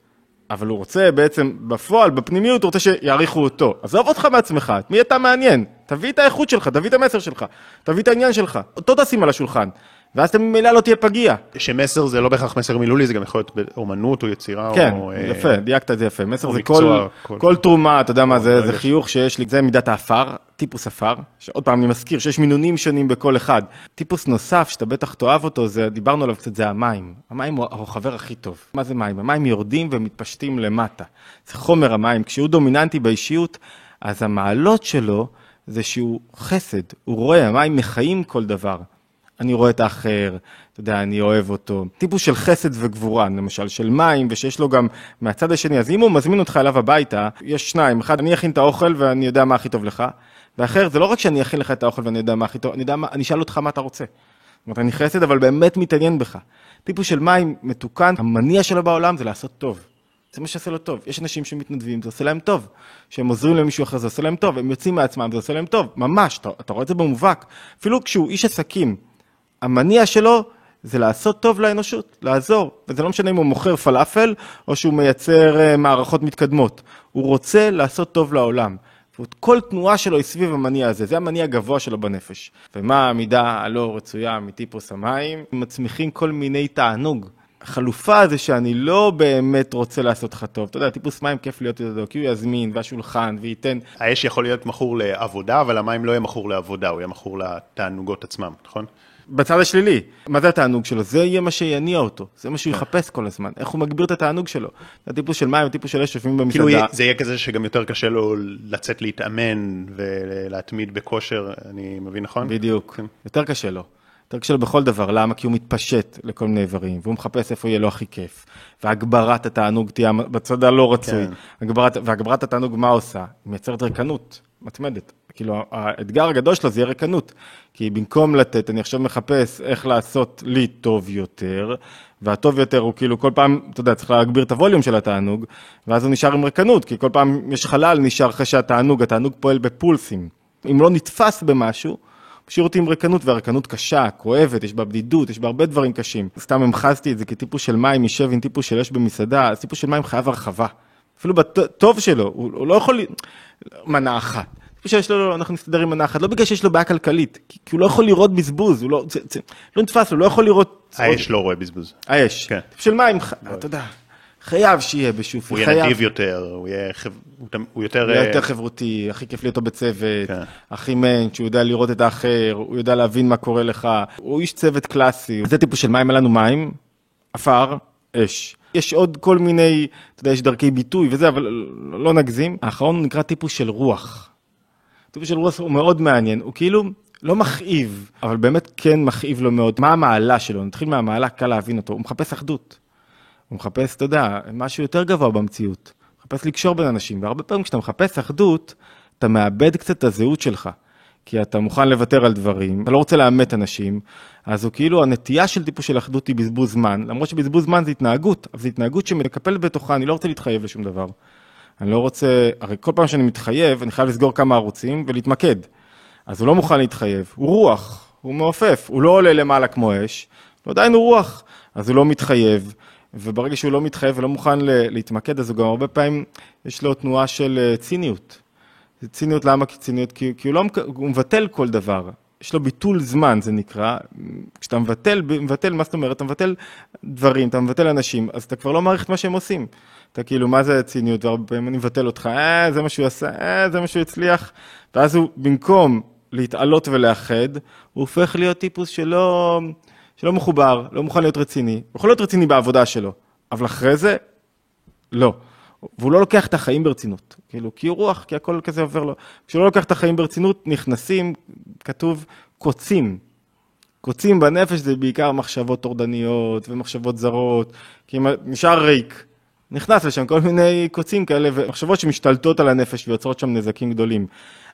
אבל הוא רוצה בעצם, בפועל, בפנימיות, הוא רוצה שיעריכו אותו. עזוב אותך מעצמך, את מי אתה מעניין? תביא את האיכות שלך, תביא את המסר שלך, תביא את העניין שלך, אותו תשים על השולחן. ואז אתה ממילא לא תהיה פגיע. שמסר זה לא בהכרח מסר מילולי, זה גם יכול להיות באומנות או יצירה כן, או... כן, יפה, דייקת את זה יפה. מסר זה כל, כל... כל תרומה, אתה יודע מה זה, זה חיוך שיש לי, זה מידת האפר, טיפוס עפר, שעוד פעם אני מזכיר שיש מינונים שונים בכל אחד. טיפוס נוסף, שאתה בטח תאהב אותו, זה, דיברנו עליו קצת, זה המים. המים הוא החבר הכי טוב. מה זה מים? המים יורדים ומתפשטים למטה. זה חומר המים. כשהוא דומיננטי באישיות, אז המעלות שלו זה שהוא חסד, הוא רואה, המים מחיים כל דבר. אני רואה את האחר, אתה יודע, אני אוהב אותו. טיפוס של חסד וגבורה, למשל, של מים, ושיש לו גם מהצד השני, אז אם הוא מזמין אותך אליו הביתה, יש שניים, אחד, אני אכין את האוכל ואני יודע מה הכי טוב לך, ואחר, זה לא רק שאני אכין לך את האוכל ואני יודע מה הכי טוב, אני מה, אני אשאל אותך מה אתה רוצה. זאת אומרת, אני חסד, אבל באמת מתעניין בך. טיפוס של מים מתוקן, המניע שלו בעולם זה לעשות טוב. זה מה שעושה לו טוב. יש אנשים שמתנדבים, זה עושה להם טוב. שהם עוזרים למישהו אחר, זה עושה להם טוב. הם יוצאים מעצמם, זה עושה להם טוב. ממש, אתה, אתה רואה את זה במובהק. אפילו כשהוא איש עסקים, המניע שלו זה לעשות טוב לאנושות, לעזור. וזה לא משנה אם הוא מוכר פלאפל, או שהוא מייצר uh, מערכות מתקדמות. הוא רוצה לעשות טוב לעולם. כל תנועה שלו היא סביב המניע הזה, זה המניע הגבוה שלו בנפש. ומה המידה הלא רצויה מטיפוס המים? מצמיחים כל מיני תענוג. החלופה זה שאני לא באמת רוצה לעשות לך טוב. אתה יודע, טיפוס מים כיף להיות איתו, כי הוא יזמין, והשולחן, וייתן... האש יכול להיות מכור לעבודה, אבל המים לא יהיה מכור לעבודה, הוא יהיה מכור לתענוגות עצמם, נכון? בצד השלילי. מה זה התענוג שלו? זה יהיה מה שיניע אותו, זה מה שהוא יחפש כל הזמן, איך הוא מגביר את התענוג שלו. הטיפוס של מים, הטיפוס של אש יושבים במסעדה. כאילו זה יהיה כזה שגם יותר קשה לו לצאת להתאמן ולהתמיד בכושר, אני מבין נכון? בדיוק, כן. יותר קשה לו. יותר קשה לו בכל דבר, למה? כי הוא מתפשט לכל מיני איברים, והוא מחפש איפה יהיה לו הכי כיף. והגברת התענוג תהיה בצד הלא רצוי. כן. הגברת, והגברת התענוג מה עושה? היא מייצרת ריקנות מתמדת. כאילו, האתגר הגדול שלו זה יהיה ריקנות. כי במקום לתת, אני עכשיו מחפש איך לעשות לי טוב יותר, והטוב יותר הוא כאילו כל פעם, אתה יודע, צריך להגביר את הווליום של התענוג, ואז הוא נשאר עם ריקנות, כי כל פעם יש חלל נשאר אחרי שהתענוג, התענוג פועל בפולסים. אם לא נתפס במשהו, משאיר אותי עם ריקנות, והריקנות קשה, כואבת, יש בה בדידות, יש בה הרבה דברים קשים. סתם המחזתי את זה כטיפוס של מים, יישב עם טיפוס של אש במסעדה, אז טיפוס של מים חייב הרחבה. אפילו בטוב שלו, הוא לא יכול... מנה אחת. שיש לו, אנחנו נסתדר עם מנה אחת, לא בגלל שיש לו בעיה כלכלית, כי, כי הוא לא יכול לראות בזבוז, הוא לא, זה, זה, לא נתפס, הוא לא יכול לראות... האש לא רואה בזבוז. האש. כן. של מים, אתה יודע, חייב שיהיה בשופי, הוא יהיה נדיב יותר, הוא יהיה הוא יותר... הוא יותר חברותי, הכי כיף להיות בצוות, כן. הכי מענט, שהוא יודע לראות את האחר, הוא יודע להבין מה קורה לך, הוא איש צוות קלאסי. זה טיפוס של מים, אין לנו מים, עפר, אש. יש עוד כל מיני, אתה יודע, יש דרכי ביטוי וזה, אבל לא נגזים. האחרון נקרא טיפוס של רוח. טיפוס של רוח הוא מאוד מעניין, הוא כאילו לא מכאיב, אבל באמת כן מכאיב לו מאוד. מה המעלה שלו? נתחיל מהמעלה, קל להבין אותו. הוא מחפש אחדות. הוא מחפש, אתה יודע, משהו יותר גבוה במציאות. הוא מחפש לקשור בין אנשים, והרבה פעמים כשאתה מחפש אחדות, אתה מאבד קצת את הזהות שלך. כי אתה מוכן לוותר על דברים, אתה לא רוצה לאמת אנשים, אז הוא כאילו, הנטייה של טיפוס של אחדות היא בזבוז זמן, למרות שבזבוז זמן זה התנהגות, אבל זו התנהגות שמקפלת בתוכה, אני לא רוצה להתחייב לשום דבר. אני לא רוצה, הרי כל פעם שאני מתחייב, אני חייב לסגור כמה ערוצים ולהתמקד. אז הוא לא מוכן להתחייב, הוא רוח, הוא מעופף, הוא לא עולה למעלה כמו אש, הוא עדיין הוא רוח, אז הוא לא מתחייב, וברגע שהוא לא מתחייב ולא מוכן להתמקד, אז הוא גם הרבה פעמים, יש לו תנועה של אה, ציניות. ציניות למה ציניות? כי, כי הוא, לא, הוא מבטל כל דבר. יש לו ביטול זמן, זה נקרא. כשאתה מבטל, מבטל, מה זאת אומרת? אתה מבטל דברים, אתה מבטל אנשים, אז אתה כבר לא מעריך את מה שהם עושים. אתה כאילו, מה זה ציניות? והרבה פעמים אני מבטל אותך, אה, זה מה שהוא עשה, אה, זה מה שהוא הצליח. ואז הוא, במקום להתעלות ולאחד, הוא הופך להיות טיפוס שלא, שלא מחובר, לא מוכן להיות רציני. הוא יכול להיות רציני בעבודה שלו, אבל אחרי זה, לא. והוא לא לוקח את החיים ברצינות, כאילו, כי הוא רוח, כי הכל כזה עובר לו. כשהוא לא לוקח את החיים ברצינות, נכנסים, כתוב, קוצים. קוצים בנפש זה בעיקר מחשבות טורדניות ומחשבות זרות, כי נשאר ריק, נכנס לשם כל מיני קוצים כאלה ומחשבות שמשתלטות על הנפש ויוצרות שם נזקים גדולים.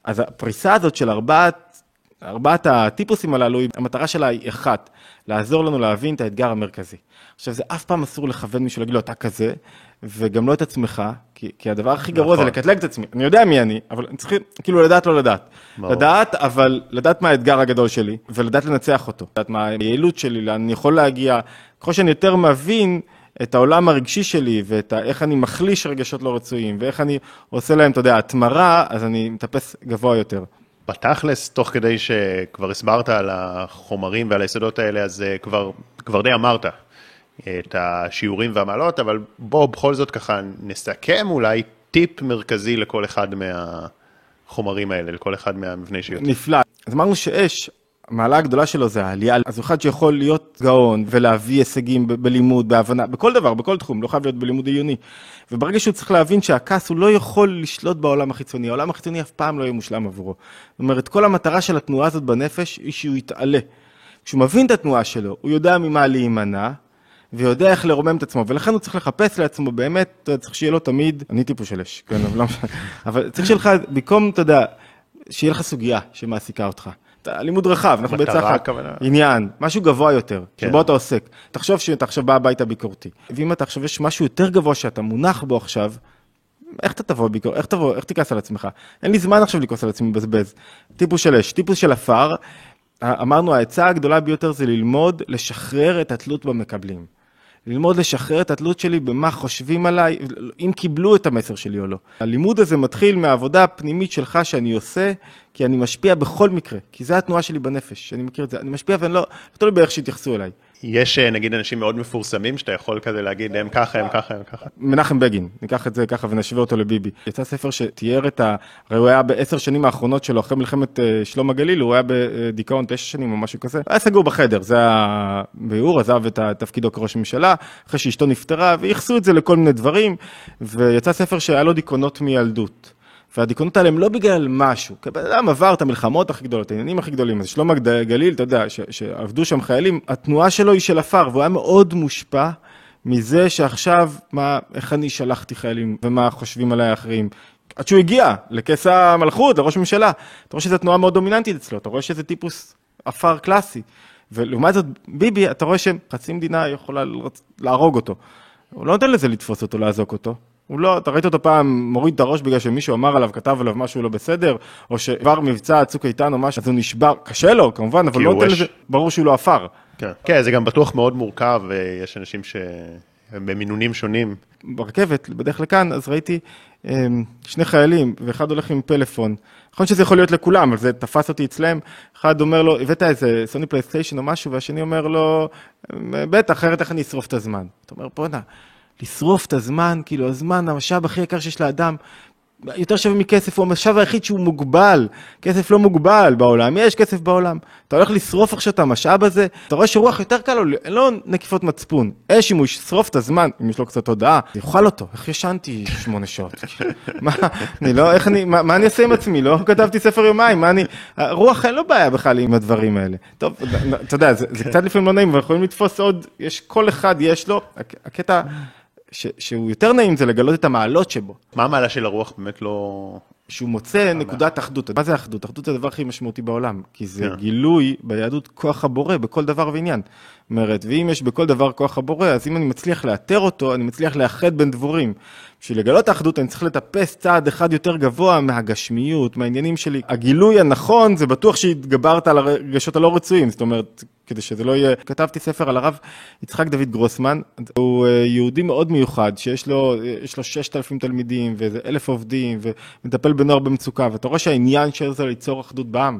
אז הפריסה הזאת של ארבעת, ארבעת הטיפוסים הללו, המטרה שלה היא אחת, לעזור לנו להבין את האתגר המרכזי. עכשיו, זה אף פעם אסור לכוון מישהו להגיד לו, אתה כזה, וגם לא את עצמך, כי, כי הדבר הכי גרוע נכון. זה לקטלג את עצמי. אני יודע מי אני, אבל אני צריך כאילו לדעת לא לדעת. ברור. לדעת, אבל לדעת מה האתגר הגדול שלי, ולדעת לנצח אותו. לדעת מה היעילות שלי, לאן אני יכול להגיע. ככל שאני יותר מבין את העולם הרגשי שלי, ואת איך אני מחליש רגשות לא רצויים, ואיך אני עושה להם, אתה יודע, התמרה, אז אני מטפס גבוה יותר. בתכלס, תוך כדי שכבר הסברת על החומרים ועל היסודות האלה, אז אה, כבר, כבר די אמרת. את השיעורים והמעלות, אבל בואו בכל זאת ככה נסכם אולי טיפ מרכזי לכל אחד מהחומרים האלה, לכל אחד מהמבני שיעור. נפלא. אז אמרנו שאש, המעלה הגדולה שלו זה העלייה, אז אחד שיכול להיות גאון ולהביא הישגים ב- בלימוד, בהבנה, בכל דבר, בכל תחום, לא חייב להיות בלימוד עיוני. וברגע שהוא צריך להבין שהכעס הוא לא יכול לשלוט בעולם החיצוני, העולם החיצוני אף פעם לא יהיה מושלם עבורו. זאת אומרת, כל המטרה של התנועה הזאת בנפש היא שהוא יתעלה. כשהוא מבין את התנועה שלו, הוא יודע ממה להימנע, ויודע איך לרומם את עצמו, ולכן הוא צריך לחפש לעצמו באמת, צריך שיהיה לו תמיד, אני טיפוס של אש, כן, אבל לא משנה, אבל צריך שיהיה לך, במקום, אתה יודע, שיהיה לך סוגיה שמעסיקה אותך. לימוד רחב, אנחנו בעצם הכוונה. עניין, משהו גבוה יותר, כן. שבו אתה עוסק. תחשוב שאתה עכשיו בא הביתה ביקורתי, ואם אתה עכשיו, יש משהו יותר גבוה שאתה מונח בו עכשיו, איך אתה תבוא ביקור, איך תבוא, איך תכעס על עצמך? אין לי זמן עכשיו לכעוס על עצמי מבזבז. טיפוס של אש, טיפוס של עפר, אמרנו העצה הגדולה ביותר זה ללמוד לשחרר את התלות במקבלים. ללמוד לשחרר את התלות שלי במה חושבים עליי, אם קיבלו את המסר שלי או לא. הלימוד הזה מתחיל מהעבודה הפנימית שלך שאני עושה, כי אני משפיע בכל מקרה, כי זה התנועה שלי בנפש, אני מכיר את זה, אני משפיע ואני לא, לא תלוי באיך שיתייחסו אליי. יש אה, נגיד אנשים מאוד מפורסמים שאתה יכול כזה להגיד הם ככה, הם ככה, הם ככה. מנחם בגין, ניקח את זה ככה ונשווה אותו לביבי. יצא ספר שתיאר את ה... הרי הוא היה בעשר שנים האחרונות שלו, אחרי מלחמת אה, שלום הגליל, הוא היה בדיכאון תשע שנים או משהו כזה. היה סגור בחדר, זה הביאור, עזב את תפקידו כראש ממשלה, אחרי שאשתו נפטרה, וייחסו את זה לכל מיני דברים, ויצא ספר שהיה לו דיכאונות מילדות. והדיכאונות האלה הם לא בגלל משהו, כי בן אדם עבר את המלחמות הכי גדולות, העניינים הכי גדולים, אז שלום הגליל, אתה יודע, ש- שעבדו שם חיילים, התנועה שלו היא של עפר, והוא היה מאוד מושפע מזה שעכשיו, מה, איך אני שלחתי חיילים, ומה חושבים עליי האחרים. עד שהוא הגיע לכס המלכות, לראש ממשלה. אתה רואה שזו תנועה מאוד דומיננטית אצלו, אתה רואה שזה טיפוס עפר קלאסי. ולעומת זאת, ביבי, אתה רואה שחצי מדינה יכולה להרוג אותו. הוא לא נותן לזה לתפוס אותו, לאזוק אותו. הוא לא, אתה ראית אותו פעם מוריד את הראש בגלל שמישהו אמר עליו, כתב עליו משהו לא בסדר, או שעבר מבצע צוק איתן או משהו, אז הוא נשבר, קשה לו כמובן, אבל לא נותן לזה, ברור שהוא לא עפר. כן. כן, זה גם בטוח מאוד מורכב, ויש אנשים שהם במינונים שונים. ברכבת, בדרך לכאן, אז ראיתי אמ, שני חיילים, ואחד הולך עם פלאפון. נכון שזה יכול להיות לכולם, אבל זה תפס אותי אצלם. אחד אומר לו, הבאת איזה סוני פלייסטיישן או משהו, והשני אומר לו, "אמ, בטח, אחרת איך אני אשרוף את הזמן? אתה אומר, בואנה, לשרוף את הזמן, כאילו, הזמן, המשאב הכי יקר שיש לאדם, יותר שווה מכסף, הוא המשאב היחיד שהוא מוגבל. כסף לא מוגבל בעולם, יש כסף בעולם. אתה הולך לשרוף עכשיו את המשאב הזה, אתה רואה שרוח יותר קל לו, לו נקיפות מצפון. אש, אם הוא ישרוף את הזמן, אם יש לו קצת הודעה, יאכל אותו. איך ישנתי שמונה שעות? [laughs] מה, אני לא, איך אני, מה, מה אני אעשה עם עצמי? לא כתבתי ספר יומיים, מה אני... רוח אין לו בעיה בכלל עם הדברים האלה. טוב, אתה יודע, זה, זה קצת לפעמים לא נעים, אבל יכולים לתפוס עוד, יש, כל אחד יש לו, הק- הקטע... ש, שהוא יותר נעים זה לגלות את המעלות שבו. מה המעלה של הרוח באמת לא... שהוא מוצא נקודת אחדות. מה זה אחדות? אחדות זה הדבר הכי משמעותי בעולם, כי זה כן. גילוי ביהדות כוח הבורא בכל דבר ועניין. זאת אומרת, ואם יש בכל דבר כוח הבורא, אז אם אני מצליח לאתר אותו, אני מצליח לאחד בין דבורים. בשביל לגלות האחדות אני צריך לטפס צעד אחד יותר גבוה מהגשמיות, מהעניינים שלי. הגילוי הנכון זה בטוח שהתגברת על הרגשות הלא רצויים, זאת אומרת, כדי שזה לא יהיה... כתבתי ספר על הרב יצחק דוד גרוסמן, הוא אה, יהודי מאוד מיוחד, שיש לו, יש לו 6,000 תלמידים ואיזה אלף עובדים, ומטפל בנוער במצוקה, ואתה רואה שהעניין של זה ליצור אחדות בעם.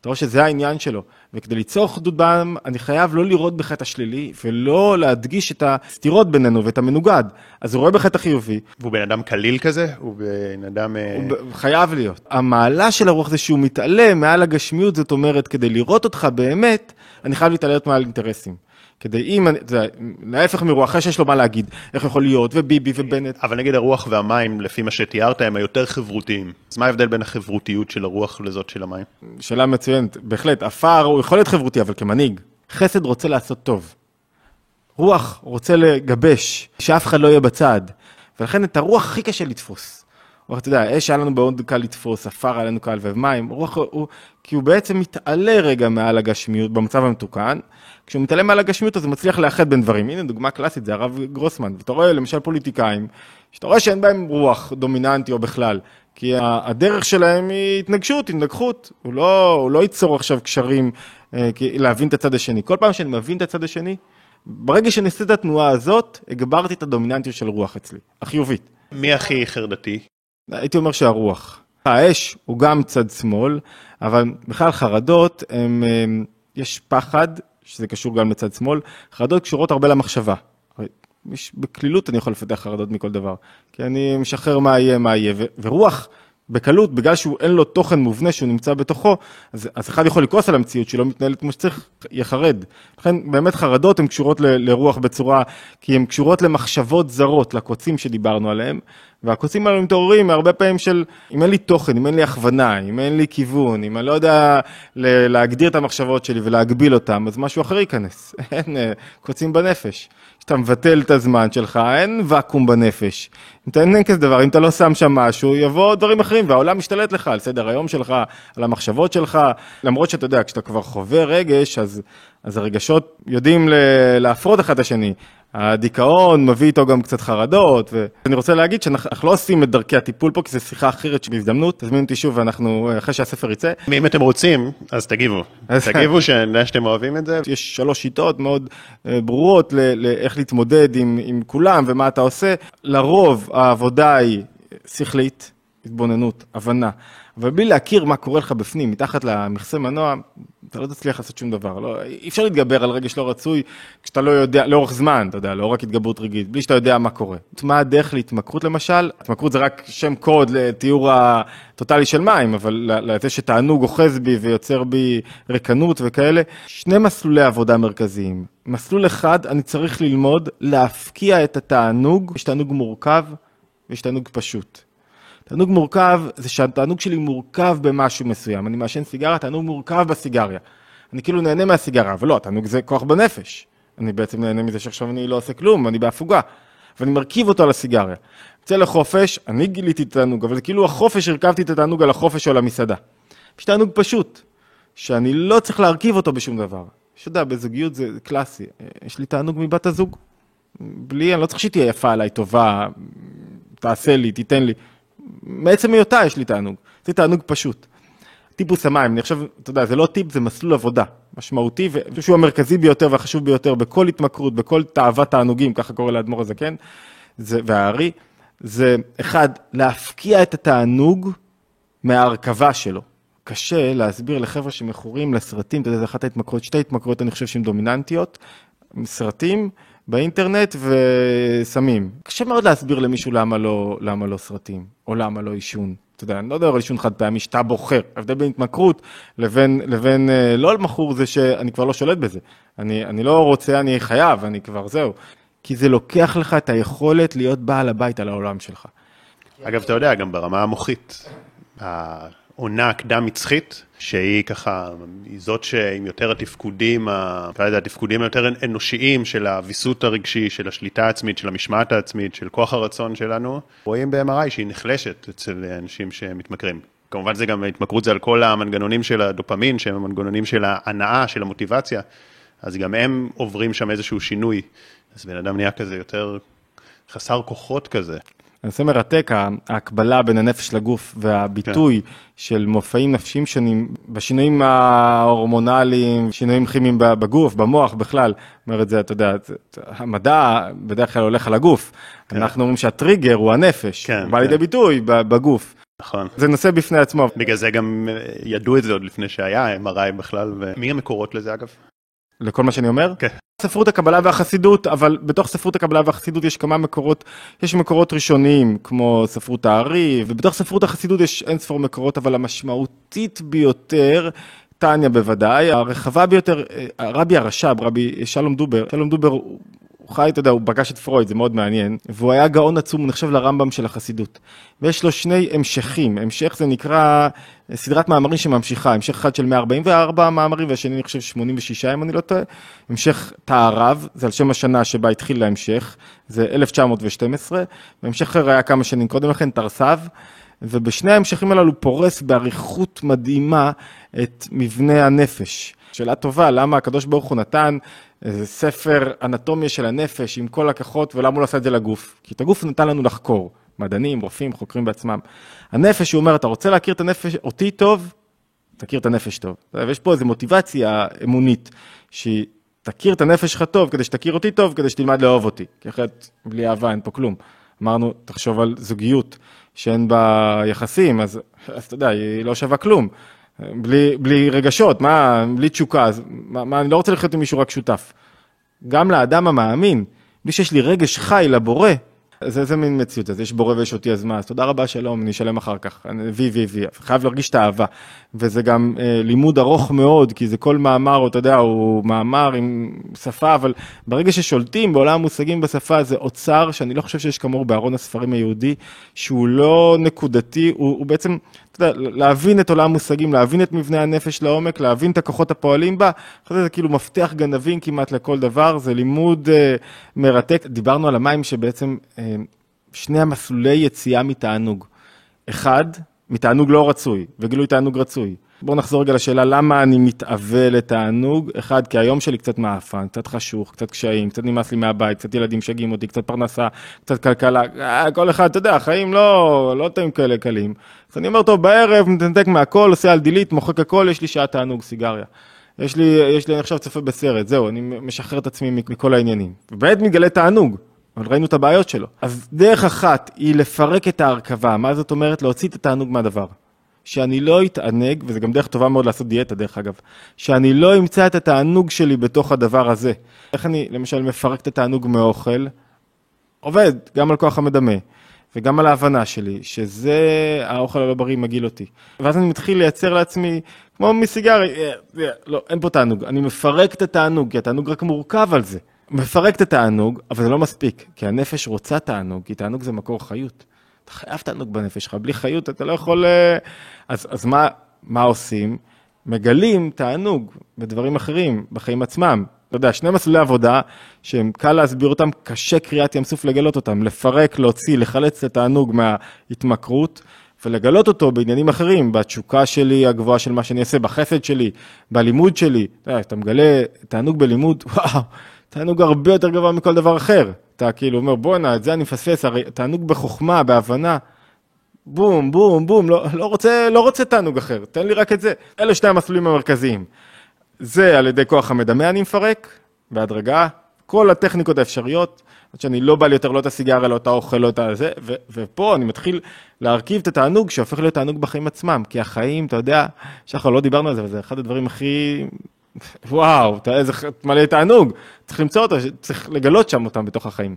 אתה רואה שזה העניין שלו, וכדי ליצור אחדות בעם, אני חייב לא לראות בך את השלילי, ולא להדגיש את הסתירות בינינו ואת המנוגד. אז הוא רואה בך את החיובי, והוא בן אדם קליל כזה? הוא בן אדם... אה, הוא ב- חייב להיות. המעלה של הרוח זה שהוא מתעלה מעל הגשמיות, זאת אומרת, כדי לראות אותך באמת, אני חייב להתעלות מעל אינטרסים. כדי אם, יודע, להפך מרוח, אחרי שיש לו מה להגיד, איך יכול להיות, וביבי ובנט. אבל נגיד הרוח והמים, לפי מה שתיארת, הם היותר חברותיים. אז מה ההבדל בין החברותיות של הרוח לזאת של המים? שאלה מצוינת, בהחלט, עפר הוא יכול להיות חברותי, אבל כמנהיג. חסד רוצה לעשות טוב. רוח רוצה לגבש, שאף אחד לא יהיה בצד. ולכן את הרוח הכי קשה לתפוס. רוח, אתה יודע, אש היה לנו מאוד קל לתפוס, עפר היה לנו קל, ומים, רוח הוא, כי הוא בעצם מתעלה רגע מעל הגשמיות במצב המתוקן. כשהוא מתעלה מעל הגשמיות אז הוא מצליח לאחד בין דברים. הנה דוגמה קלאסית, זה הרב גרוסמן. ואתה רואה למשל פוליטיקאים, שאתה רואה שאין בהם רוח דומיננטי או בכלל. כי הדרך שלהם היא התנגשות, התנגחות. הוא לא, הוא לא ייצור עכשיו קשרים אה, להבין את הצד השני. כל פעם שאני מבין את הצד השני, ברגע שאני עושה את התנועה הזאת, הגברתי את הדומיננטיות של רוח אצלי, החיובית. מי הכי חרדתי? הייתי אומר שהרוח. האש הוא גם צד שמאל, אבל בכלל חרדות, הם, הם, יש פחד, שזה קשור גם לצד שמאל, חרדות קשורות הרבה למחשבה. בקלילות אני יכול לפתח חרדות מכל דבר, כי אני משחרר מה יהיה, מה יהיה, ורוח בקלות, בגלל שהוא אין לו תוכן מובנה שהוא נמצא בתוכו, אז, אז אחד יכול לכעוס על המציאות שלא מתנהלת כמו שצריך, יהיה חרד. לכן באמת חרדות הן קשורות ל, לרוח בצורה, כי הן קשורות למחשבות זרות, לקוצים שדיברנו עליהם, והקוצים האלו מתעוררים הרבה פעמים של, אם אין לי תוכן, אם אין לי הכוונה, אם אין לי כיוון, אם אני לא יודע להגדיר את המחשבות שלי ולהגביל אותם, אז משהו אחר ייכנס. [laughs] אין אה, קוצים בנפש. כשאתה מבטל את הזמן שלך, אין ואקום בנפש. אם אתה אין כזה דבר, אם אתה לא שם שם משהו, יבוא דברים אחרים, והעולם משתלט לך על סדר היום שלך, על המחשבות שלך, למרות שאתה יודע, כשאתה כבר חווה רגש, אז, אז הרגשות יודעים להפרות אחד את השני. הדיכאון מביא איתו גם קצת חרדות, ואני רוצה להגיד שאנחנו לא עושים את דרכי הטיפול פה, כי זו שיחה אחרת שבהזדמנות, תזמינו אותי שוב, ואנחנו, אחרי שהספר יצא. אם אתם רוצים, אז תגיבו. תגיבו שנראה שאתם אוהבים את זה. יש שלוש שיטות מאוד אה, ברורות לאיך להתמודד עם, עם כולם ומה אתה עושה. לרוב העבודה היא שכלית, התבוננות, הבנה. אבל בלי להכיר מה קורה לך בפנים, מתחת למכסה מנוע, אתה לא תצליח לעשות שום דבר. לא, אי אפשר להתגבר על רגש לא רצוי כשאתה לא יודע, לאורך זמן, אתה יודע, לא רק התגברות רגעית, בלי שאתה יודע מה קורה. מה הדרך להתמכרות למשל? התמכרות זה רק שם קוד לתיאור הטוטלי של מים, אבל לזה שתענוג אוחז בי ויוצר בי ריקנות וכאלה. שני מסלולי עבודה מרכזיים. מסלול אחד, אני צריך ללמוד להפקיע את התענוג, יש תענוג מורכב ויש תענוג פשוט. תענוג מורכב זה שהתענוג שלי מורכב במשהו מסוים. אני מעשן סיגריה, תענוג מורכב בסיגריה. אני כאילו נהנה מהסיגריה, אבל לא, התענוג זה כוח בנפש. אני בעצם נהנה מזה שעכשיו אני לא עושה כלום, אני בהפוגה. ואני מרכיב אותו על הסיגריה. יוצא לחופש, אני גיליתי את התענוג, אבל זה כאילו החופש, הרכבתי את התענוג על החופש או על המסעדה. יש תענוג פשוט, שאני לא צריך להרכיב אותו בשום דבר. שאתה יודע, בזוגיות זה קלאסי. יש לי תענוג מבת הזוג. בלי, אני לא צריך שהיא תהיה יפה עליי, טובה, תעשה לי, תיתן לי. מעצם היותה יש לי תענוג, זה תענוג פשוט. טיפוס המים, אני חושב, אתה יודע, זה לא טיפ, זה מסלול עבודה משמעותי, ואני חושב שהוא המרכזי ביותר והחשוב ביותר בכל התמכרות, בכל תאוות תענוגים, ככה קורא לאדמו"ר הזקן, זה, והארי, זה אחד, להפקיע את התענוג מההרכבה שלו. קשה להסביר לחבר'ה שמכורים לסרטים, אתה יודע, זה אחת ההתמכרויות, שתי התמכרויות אני חושב שהן דומיננטיות, סרטים באינטרנט וסמים. קשה מאוד להסביר למישהו למה לא, למה לא סרטים, או למה לא עישון. אתה יודע, אני לא מדבר על עישון חד פעמי שאתה בוחר. ההבדל בין התמכרות לבין, לבין אה, לא מכור זה שאני כבר לא שולט בזה. אני, אני לא רוצה, אני חייב, אני כבר זהו. כי זה לוקח לך את היכולת להיות בעל הבית על העולם שלך. אגב, אתה יודע, גם ברמה המוחית, העונה הקדם-מצחית, שהיא ככה, היא זאת שעם יותר התפקודים, נקרא לזה התפקודים היותר אנושיים של הוויסות הרגשי, של השליטה העצמית, של המשמעת העצמית, של כוח הרצון שלנו, רואים ב-MRI שהיא נחלשת אצל אנשים שמתמכרים. כמובן זה גם, התמכרות זה על כל המנגנונים של הדופמין, שהם המנגנונים של ההנאה, של המוטיבציה, אז גם הם עוברים שם איזשהו שינוי. אז בן אדם נהיה כזה יותר חסר כוחות כזה. הנושא מרתק, ההקבלה בין הנפש לגוף והביטוי כן. של מופעים נפשיים שונים בשינויים ההורמונליים, שינויים כימיים בגוף, במוח בכלל. אומר את זה, אתה יודע, המדע בדרך כלל הולך על הגוף. כן. אנחנו אומרים שהטריגר הוא הנפש, כן, הוא בא כן. לידי ביטוי בגוף. נכון. זה נושא בפני עצמו. בגלל זה גם אה, ידעו את זה עוד לפני שהיה MRI בכלל, ומי המקורות לזה אגב? לכל מה שאני אומר? כן. ספרות הקבלה והחסידות, אבל בתוך ספרות הקבלה והחסידות יש כמה מקורות, יש מקורות ראשוניים, כמו ספרות הארי, ובתוך ספרות החסידות יש אין ספור מקורות, אבל המשמעותית ביותר, טניה בוודאי, הרחבה ביותר, אה, רבי הרש"ב, רבי שלום דובר, שלום דובר הוא חי, אתה יודע, הוא פגש את פרויד, זה מאוד מעניין, והוא היה גאון עצום, הוא נחשב לרמב"ם של החסידות. ויש לו שני המשכים, המשך זה נקרא סדרת מאמרים שממשיכה, המשך אחד של 144 מאמרים והשני אני חושב 86 אם אני לא טועה, המשך תערב, זה על שם השנה שבה התחיל להמשך, זה 1912, והמשך אחר היה כמה שנים קודם לכן, תרס"ו. ובשני ההמשכים הללו פורס באריכות מדהימה את מבנה הנפש. שאלה טובה, למה הקדוש ברוך הוא נתן איזה ספר אנטומיה של הנפש עם כל הכוחות, ולמה הוא לא עשה את זה לגוף? כי את הגוף נתן לנו לחקור, מדענים, רופאים, חוקרים בעצמם. הנפש, הוא אומר, אתה רוצה להכיר את הנפש, אותי טוב, תכיר את הנפש טוב. ויש פה איזו מוטיבציה אמונית, שהיא תכיר את הנפש שלך טוב, כדי שתכיר אותי טוב, כדי שתלמד לאהוב אותי. כי אחרת, בלי אהבה אין פה כלום. אמרנו, תחשוב על זוגיות שאין בה יחסים, אז, אז אתה יודע, היא לא שווה כלום. בלי, בלי רגשות, מה, בלי תשוקה, אז מה, מה, אני לא רוצה לחיות עם מישהו רק שותף. גם לאדם המאמין, בלי שיש לי רגש חי לבורא, זה איזה מין מציאות, אז יש בורא ויש אותי, אז מה, אז תודה רבה, שלום, אני אשלם אחר כך, וי וי וי, חייב להרגיש את האהבה. וזה גם אה, לימוד ארוך מאוד, כי זה כל מאמר, אתה יודע, הוא מאמר עם שפה, אבל ברגע ששולטים בעולם המושגים בשפה, זה אוצר שאני לא חושב שיש כמוהו בארון הספרים היהודי, שהוא לא נקודתי, הוא, הוא בעצם, להבין את עולם המושגים, להבין את מבנה הנפש לעומק, להבין את הכוחות הפועלים בה, אחרי זה כאילו מפתח גנבים כמעט לכל דבר, זה לימוד אה, מרתק. דיברנו על המים שבעצם... אה, שני המסלולי יציאה מתענוג. אחד, מתענוג לא רצוי, וגילוי תענוג רצוי. בואו נחזור רגע לשאלה למה אני מתאווה לתענוג. אחד, כי היום שלי קצת מאפן, קצת חשוך, קצת קשיים, קצת נמאס לי מהבית, קצת ילדים שגים אותי, קצת פרנסה, קצת כלכלה, אה, כל אחד, אתה יודע, החיים לא, לא טעים כאלה קלים. אז אני אומר, טוב, בערב, מתנתק מהכל, עושה על דילית, מוחק הכל, יש לי שעה תענוג, סיגריה. יש לי, יש לי, אני עכשיו צופה בסרט, זהו, אני משחרר את עצמי מכל העניינים. ובעת מתגלה תענוג. אבל ראינו את הבעיות שלו. אז דרך אחת היא לפרק את ההרכבה, מה זאת אומרת? להוציא את התענוג מהדבר. שאני לא אתענג, וזה גם דרך טובה מאוד לעשות דיאטה דרך אגב, שאני לא אמצא את התענוג שלי בתוך הדבר הזה. איך אני למשל מפרק את התענוג מאוכל? עובד, גם על כוח המדמה, וגם על ההבנה שלי, שזה האוכל הלא בריא מגעיל אותי. ואז אני מתחיל לייצר לעצמי, כמו מסיגרי, אה, אה, לא, אין פה תענוג, אני מפרק את התענוג, כי התענוג רק מורכב על זה. מפרק את התענוג, אבל זה לא מספיק, כי הנפש רוצה תענוג, כי תענוג זה מקור חיות. אתה חייב תענוג בנפש שלך, בלי חיות אתה לא יכול... אה, אז, אז מה, מה עושים? מגלים תענוג בדברים אחרים, בחיים עצמם. אתה יודע, שני מסלולי עבודה שהם קל להסביר אותם, קשה קריאת ים סוף לגלות אותם, לפרק, להוציא, לחלץ את התענוג מההתמכרות. ולגלות אותו בעניינים אחרים, בתשוקה שלי הגבוהה של מה שאני אעשה, בחסד שלי, בלימוד שלי. אתה, יודע, אתה מגלה תענוג בלימוד, [laughs] וואו, תענוג הרבה יותר גבוה מכל דבר אחר. אתה כאילו אומר, בואנה, את זה אני מפספס, הרי תענוג בחוכמה, בהבנה. בום, בום, בום, לא, לא, רוצה, לא רוצה תענוג אחר, תן לי רק את זה. אלה שני המסלולים המרכזיים. זה על ידי כוח המדמה אני מפרק, בהדרגה, כל הטכניקות האפשריות, עד שאני לא בא לי יותר לא את הסיגריה, לא את האוכל, לא את הזה, ו- ופה אני מתחיל להרכיב את התענוג שהופך להיות תענוג בחיים עצמם, כי החיים, אתה יודע, שחר, לא דיברנו על זה, אבל זה אחד הדברים הכי וואו, איזה מלא תענוג, צריך למצוא אותו, צריך לגלות שם אותם בתוך החיים.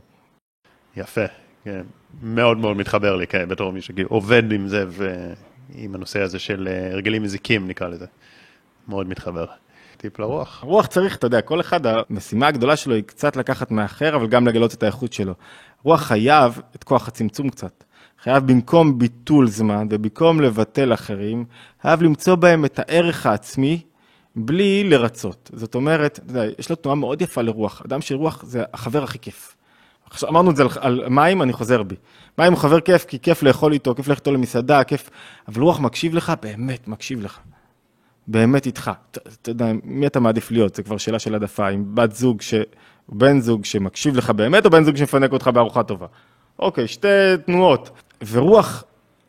יפה, כן, מאוד מאוד מתחבר לי, כן, בתור מי שעובד עם זה ועם הנושא הזה של אה, הרגלים מזיקים, נקרא לזה. מאוד מתחבר. טיפ לרוח. רוח צריך, אתה יודע, כל אחד, המשימה הגדולה שלו היא קצת לקחת מאחר, אבל גם לגלות את האיכות שלו. רוח חייב את כוח הצמצום קצת. חייב במקום ביטול זמן ובמקום לבטל אחרים, חייב למצוא בהם את הערך העצמי בלי לרצות. זאת אומרת, יש לו תנועה מאוד יפה לרוח. אדם של רוח זה החבר הכי כיף. עכשיו, אמרנו את זה על, על מים, אני חוזר בי. מים הוא חבר כיף, כי כיף לאכול איתו, כיף ללכת איתו למסעדה, כיף... אבל רוח מקשיב לך, באמת מקשיב לך. באמת איתך. אתה יודע, מי אתה מעדיף להיות? זו כבר שאלה של העדפה. עם בת זוג, ש... בן זוג שמקשיב לך באמת, או בן זוג שמפנק אותך בארוחה טובה? אוקיי, שתי תנועות. ורוח,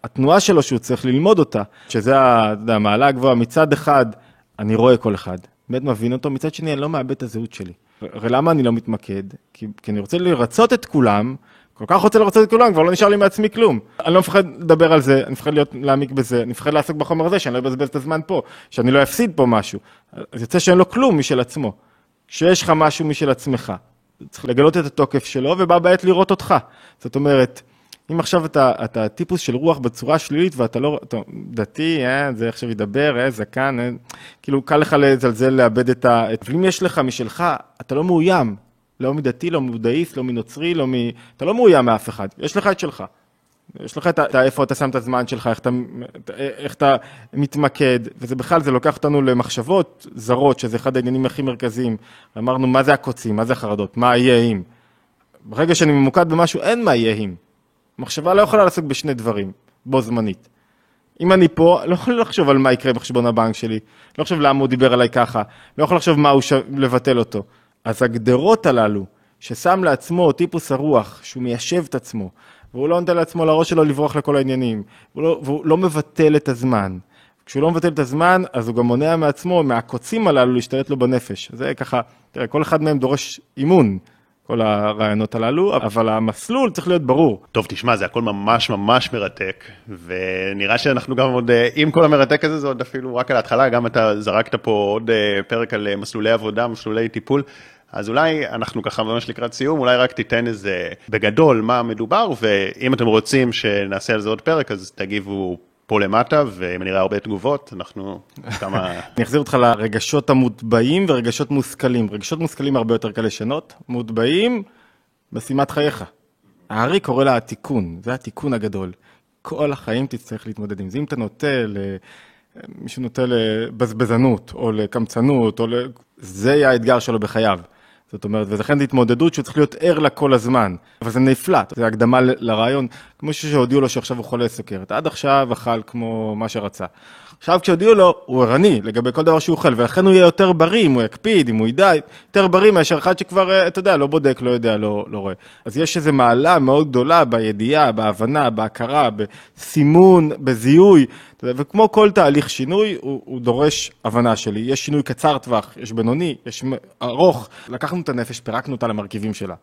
התנועה שלו שהוא צריך ללמוד אותה, שזה המעלה הגבוהה, מצד אחד, אני רואה כל אחד, באמת מבין אותו, מצד שני אני לא מאבד את הזהות שלי. הרי למה אני לא מתמקד? כי, כי אני רוצה לרצות את כולם, כל כך רוצה לרצות את כולם, כבר לא נשאר לי מעצמי כלום. אני לא מפחד לדבר על זה, אני מפחד להיות, להעמיק בזה, אני מפחד לעסוק בחומר הזה, שאני לא אבזבז את הזמן פה, שאני לא אפסיד פה משהו. אז יוצא שאין לו כלום משל עצמו. כשיש לך משהו משל עצמך, צריך לגלות את התוקף שלו, ובא בעת לראות אותך. זאת אומרת, אם עכשיו אתה, אתה טיפוס של רוח בצורה שלילית ואתה לא, אתה דתי, אה, זה עכשיו ידבר, אה, זקן, אה, כאילו קל לך לזלזל, לאבד את ה... אבל אם יש לך משלך, אתה לא מאוים, לא מדתי, לא מבודהיסט, לא מנוצרי, לא מ... אתה לא מאוים מאף אחד, יש לך את שלך. יש לך את ה... איפה אתה שם את הזמן שלך, איך אתה, איך אתה מתמקד, וזה בכלל, זה לוקח אותנו למחשבות זרות, שזה אחד העניינים הכי מרכזיים. אמרנו, מה זה הקוצים, מה זה החרדות, מה יהיה אם. ברגע שאני ממוקד במשהו, אין מה יהיה אם. מחשבה לא יכולה לעסוק בשני דברים, בו זמנית. אם אני פה, לא יכול לחשוב על מה יקרה בחשבון הבנק שלי, לא חושב למה הוא דיבר עליי ככה, לא יכול לחשוב מה הוא ש... לבטל אותו. אז הגדרות הללו, ששם לעצמו טיפוס הרוח, שהוא מיישב את עצמו, והוא לא נותן לעצמו לראש שלו לברוח לכל העניינים, והוא לא, והוא לא מבטל את הזמן. כשהוא לא מבטל את הזמן, אז הוא גם מונע מעצמו, מהקוצים הללו, להשתלט לו בנפש. זה ככה, תראה, כל אחד מהם דורש אימון. כל הרעיונות הללו, אבל המסלול צריך להיות ברור. טוב, תשמע, זה הכל ממש ממש מרתק, ונראה שאנחנו גם עוד, אה, עם כל המרתק הזה, זה עוד אפילו רק על ההתחלה, גם אתה זרקת פה עוד אה, פרק על אה, מסלולי עבודה, מסלולי טיפול. אז אולי אנחנו ככה ממש לקראת סיום, אולי רק תיתן איזה בגדול מה מדובר, ואם אתם רוצים שנעשה על זה עוד פרק, אז תגיבו פה למטה, ואם נראה הרבה תגובות, אנחנו כמה... [laughs] אני אחזיר אותך לרגשות המוטבעים ורגשות מושכלים. רגשות מושכלים הרבה יותר קל לשנות, מוטבעים, משימת חייך. הארי קורא לה התיקון, זה התיקון הגדול. כל החיים תצטרך להתמודד עם זה. אם אתה נוטה ל... מישהו נוטה לבזבזנות, או לקמצנות, או ל... זה יהיה האתגר שלו בחייו. זאת אומרת, ולכן זו התמודדות שהוא צריך להיות ער לה כל הזמן. אבל זה נפלט, זה הקדמה לרעיון, כמו שהודיעו לו שעכשיו הוא חולה סוכרת. עד עכשיו אכל כמו מה שרצה. עכשיו כשהודיעו לו, הוא ערני לגבי כל דבר שהוא אוכל, ולכן הוא יהיה יותר בריא, אם הוא יקפיד, אם הוא ידע, יותר בריא מאשר אחד שכבר, אה, אתה יודע, לא בודק, לא יודע, לא, לא רואה. אז יש איזו מעלה מאוד גדולה בידיעה, בהבנה, בהכרה, בסימון, בזיהוי, וכמו כל תהליך שינוי, הוא, הוא דורש הבנה שלי. יש שינוי קצר טווח, יש בינוני, יש ארוך. לקחנו את הנפש, פירקנו אותה למרכיבים שלה.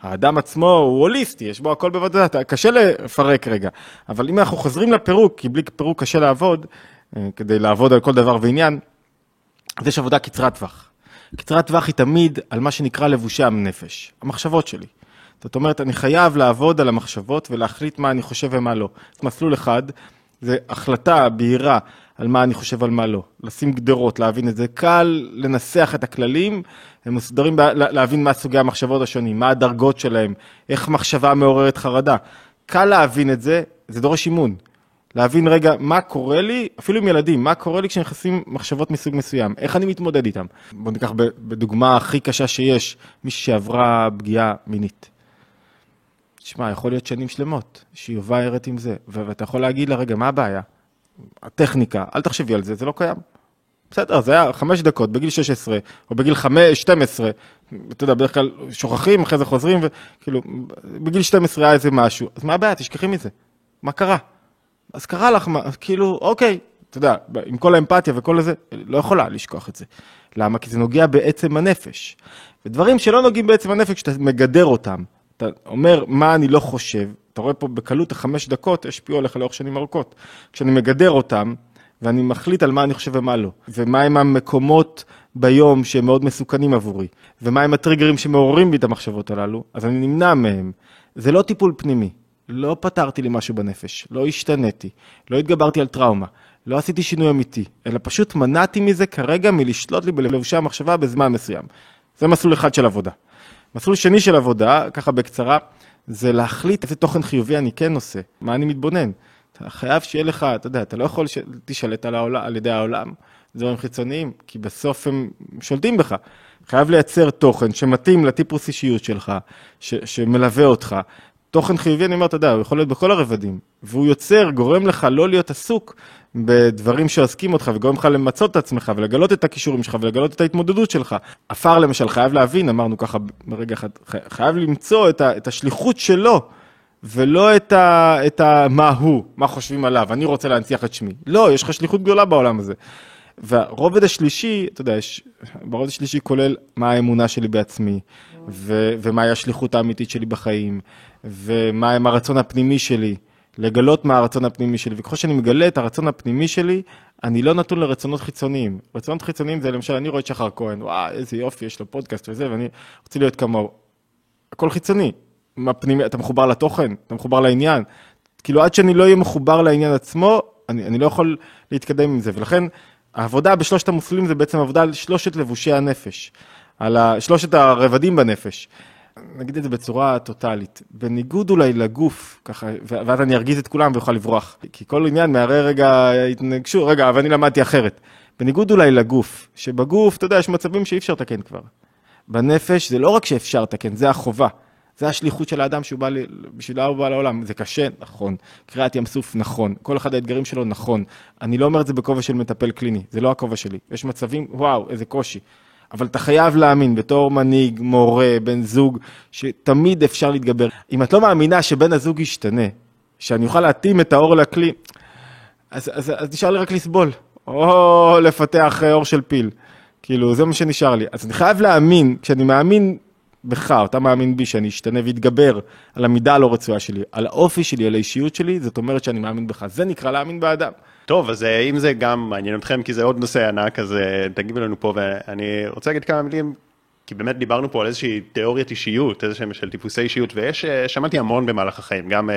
האדם עצמו הוא הוליסטי, יש בו הכל בוודאות, קשה לפרק רגע. אבל אם אנחנו חוזרים לפירוק, כי בלי פירוק קשה לעבוד, כדי לעבוד על כל דבר ועניין, אז יש עבודה קצרת טווח. קצרת טווח היא תמיד על מה שנקרא לבושי הנפש, המחשבות שלי. זאת אומרת, אני חייב לעבוד על המחשבות ולהחליט מה אני חושב ומה לא. מסלול אחד, זה החלטה בהירה על מה אני חושב על מה לא. לשים גדרות, להבין את זה. קל לנסח את הכללים, הם מסודרים להבין מה סוגי המחשבות השונים, מה הדרגות שלהם, איך מחשבה מעוררת חרדה. קל להבין את זה, זה דורש אימון. להבין רגע מה קורה לי, אפילו עם ילדים, מה קורה לי כשנכנסים מחשבות מסוג מסוים, איך אני מתמודד איתם. בואו ניקח בדוגמה הכי קשה שיש, מישהי שעברה פגיעה מינית. תשמע, יכול להיות שנים שלמות שהיא עוברת עם זה, ואתה יכול להגיד לה, רגע, מה הבעיה? הטכניקה, אל תחשבי על זה, זה לא קיים. בסדר, זה היה חמש דקות בגיל 16, או בגיל 5, 12, אתה יודע, בדרך כלל שוכחים, אחרי זה חוזרים, וכאילו, בגיל 12 היה איזה משהו, אז מה הבעיה? תשכחי מזה. מה קרה? אז קרה לך, כאילו, אוקיי, אתה יודע, עם כל האמפתיה וכל הזה, לא יכולה לשכוח את זה. למה? כי זה נוגע בעצם הנפש. ודברים שלא נוגעים בעצם הנפש, כשאתה מגדר אותם, אתה אומר מה אני לא חושב, אתה רואה פה בקלות החמש דקות השפיעו עליך לאורך שנים ארוכות. כשאני מגדר אותם, ואני מחליט על מה אני חושב ומה לא, ומהם המקומות ביום שהם מאוד מסוכנים עבורי, ומהם הטריגרים שמעוררים בי את המחשבות הללו, אז אני נמנע מהם. זה לא טיפול פנימי, לא פתרתי לי משהו בנפש, לא השתניתי, לא התגברתי על טראומה, לא עשיתי שינוי אמיתי, אלא פשוט מנעתי מזה כרגע מלשלוט לי בלבושי המחשבה בזמן מסוים. זה מסלול אחד של עבודה. מסלול שני של עבודה, ככה בקצרה, זה להחליט איזה תוכן חיובי אני כן עושה, מה אני מתבונן. אתה חייב שיהיה לך, אתה יודע, אתה לא יכול שתשלט על, העולם, על ידי העולם, דברים חיצוניים, כי בסוף הם שולטים בך. חייב לייצר תוכן שמתאים לטיפוס אישיות שלך, ש, שמלווה אותך, תוכן חיובי, אני אומר, אתה יודע, הוא יכול להיות בכל הרבדים, והוא יוצר, גורם לך לא להיות עסוק בדברים שעוסקים אותך, וגורם לך למצות את עצמך, ולגלות את הכישורים שלך, ולגלות את ההתמודדות שלך. עפר למשל, חייב להבין, אמרנו ככה ברגע אחד, חייב למצוא את, ה, את השליחות שלו, ולא את, ה, את ה, מה הוא, מה חושבים עליו, אני רוצה להנציח את שמי. לא, יש לך שליחות גדולה בעולם הזה. והרובד השלישי, אתה יודע, יש, ברובד השלישי כולל מה האמונה שלי בעצמי, ו, ומהי השליחות האמיתית שלי בחיים, ומה עם הרצון הפנימי שלי, לגלות מה הרצון הפנימי שלי, וככל שאני מגלה את הרצון הפנימי שלי, אני לא נתון לרצונות חיצוניים. רצונות חיצוניים זה למשל, אני רואה את שחר כהן, וואי, איזה יופי, יש לו פודקאסט וזה, ואני רוצה להיות כמוהו. הכל חיצוני. מה פנימי, אתה מחובר לתוכן, אתה מחובר לעניין. כאילו, עד שאני לא אהיה מחובר לעניין עצמו, אני, אני לא יכול להתקדם עם זה. ולכן, העבודה בשלושת המסלולים זה בעצם עבודה על שלושת לבושי הנפש, על שלושת הרבדים בנפש. נגיד את זה בצורה טוטאלית, בניגוד אולי לגוף, ככה, ואז אני ארגיז את כולם ואוכל לברוח. כי כל עניין מהרי רגע התנגשו, רגע, אבל אני למדתי אחרת. בניגוד אולי לגוף, שבגוף, אתה יודע, יש מצבים שאי אפשר לתקן כבר. בנפש זה לא רק שאפשר לתקן, זה החובה. זה השליחות של האדם שהוא בא, בשבילה הוא בא לעולם. זה קשה, נכון. קריעת ים סוף, נכון. כל אחד האתגרים שלו, נכון. אני לא אומר את זה בכובע של מטפל קליני, זה לא הכובע שלי. יש מצבים, וואו, איזה קושי. אבל אתה חייב להאמין בתור מנהיג, מורה, בן זוג, שתמיד אפשר להתגבר. אם את לא מאמינה שבן הזוג ישתנה, שאני אוכל להתאים את האור לכלי, אז, אז, אז נשאר לי רק לסבול, או לפתח אור של פיל. כאילו, זה מה שנשאר לי. אז אני חייב להאמין, כשאני מאמין בך, אתה מאמין בי שאני אשתנה ואתגבר על המידה הלא רצויה שלי, על האופי שלי, על האישיות שלי, זאת אומרת שאני מאמין בך. זה נקרא להאמין באדם. טוב, אז אה, אם זה גם מעניין אתכם, כי זה עוד נושא ענק, אז אה, תגידו לנו פה, ואני רוצה להגיד כמה מילים כי באמת דיברנו פה על איזושהי תיאוריית אישיות, איזה שהם של טיפוסי אישיות, ויש, שמעתי המון במהלך החיים, גם,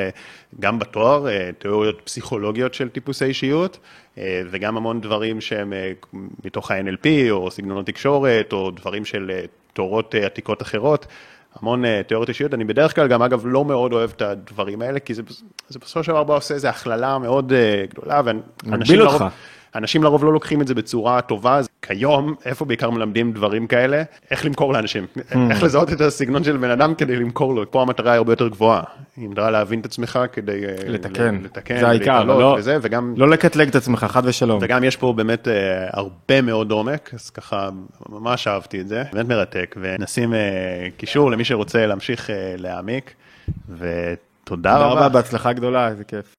גם בתואר, תיאוריות פסיכולוגיות של טיפוסי אישיות, וגם המון דברים שהם מתוך ה-NLP, או סגנונות תקשורת, או דברים של תורות עתיקות אחרות. המון תיאוריות אישיות, אני בדרך כלל גם אגב לא מאוד אוהב את הדברים האלה, כי זה, זה בסופו של דבר עושה איזו הכללה מאוד גדולה, ואנשים לרוב, אנשים לרוב לא לוקחים את זה בצורה טובה, אז כיום, איפה בעיקר מלמדים דברים כאלה? איך למכור לאנשים, איך לזהות את הסגנון של בן אדם כדי למכור לו, פה המטרה היא הרבה יותר גבוהה, היא מטרה להבין את עצמך כדי לתקן, לתקן זה העיקר, לא, וזה, וגם, לא לקטלג את עצמך, חד ושלום. וגם יש פה באמת הרבה מאוד עומק, אז ככה ממש אהבתי את זה, באמת מרתק, ונשים קישור למי שרוצה להמשיך להעמיק, ותודה רבה. תודה רבה, בהצלחה גדולה, איזה כיף.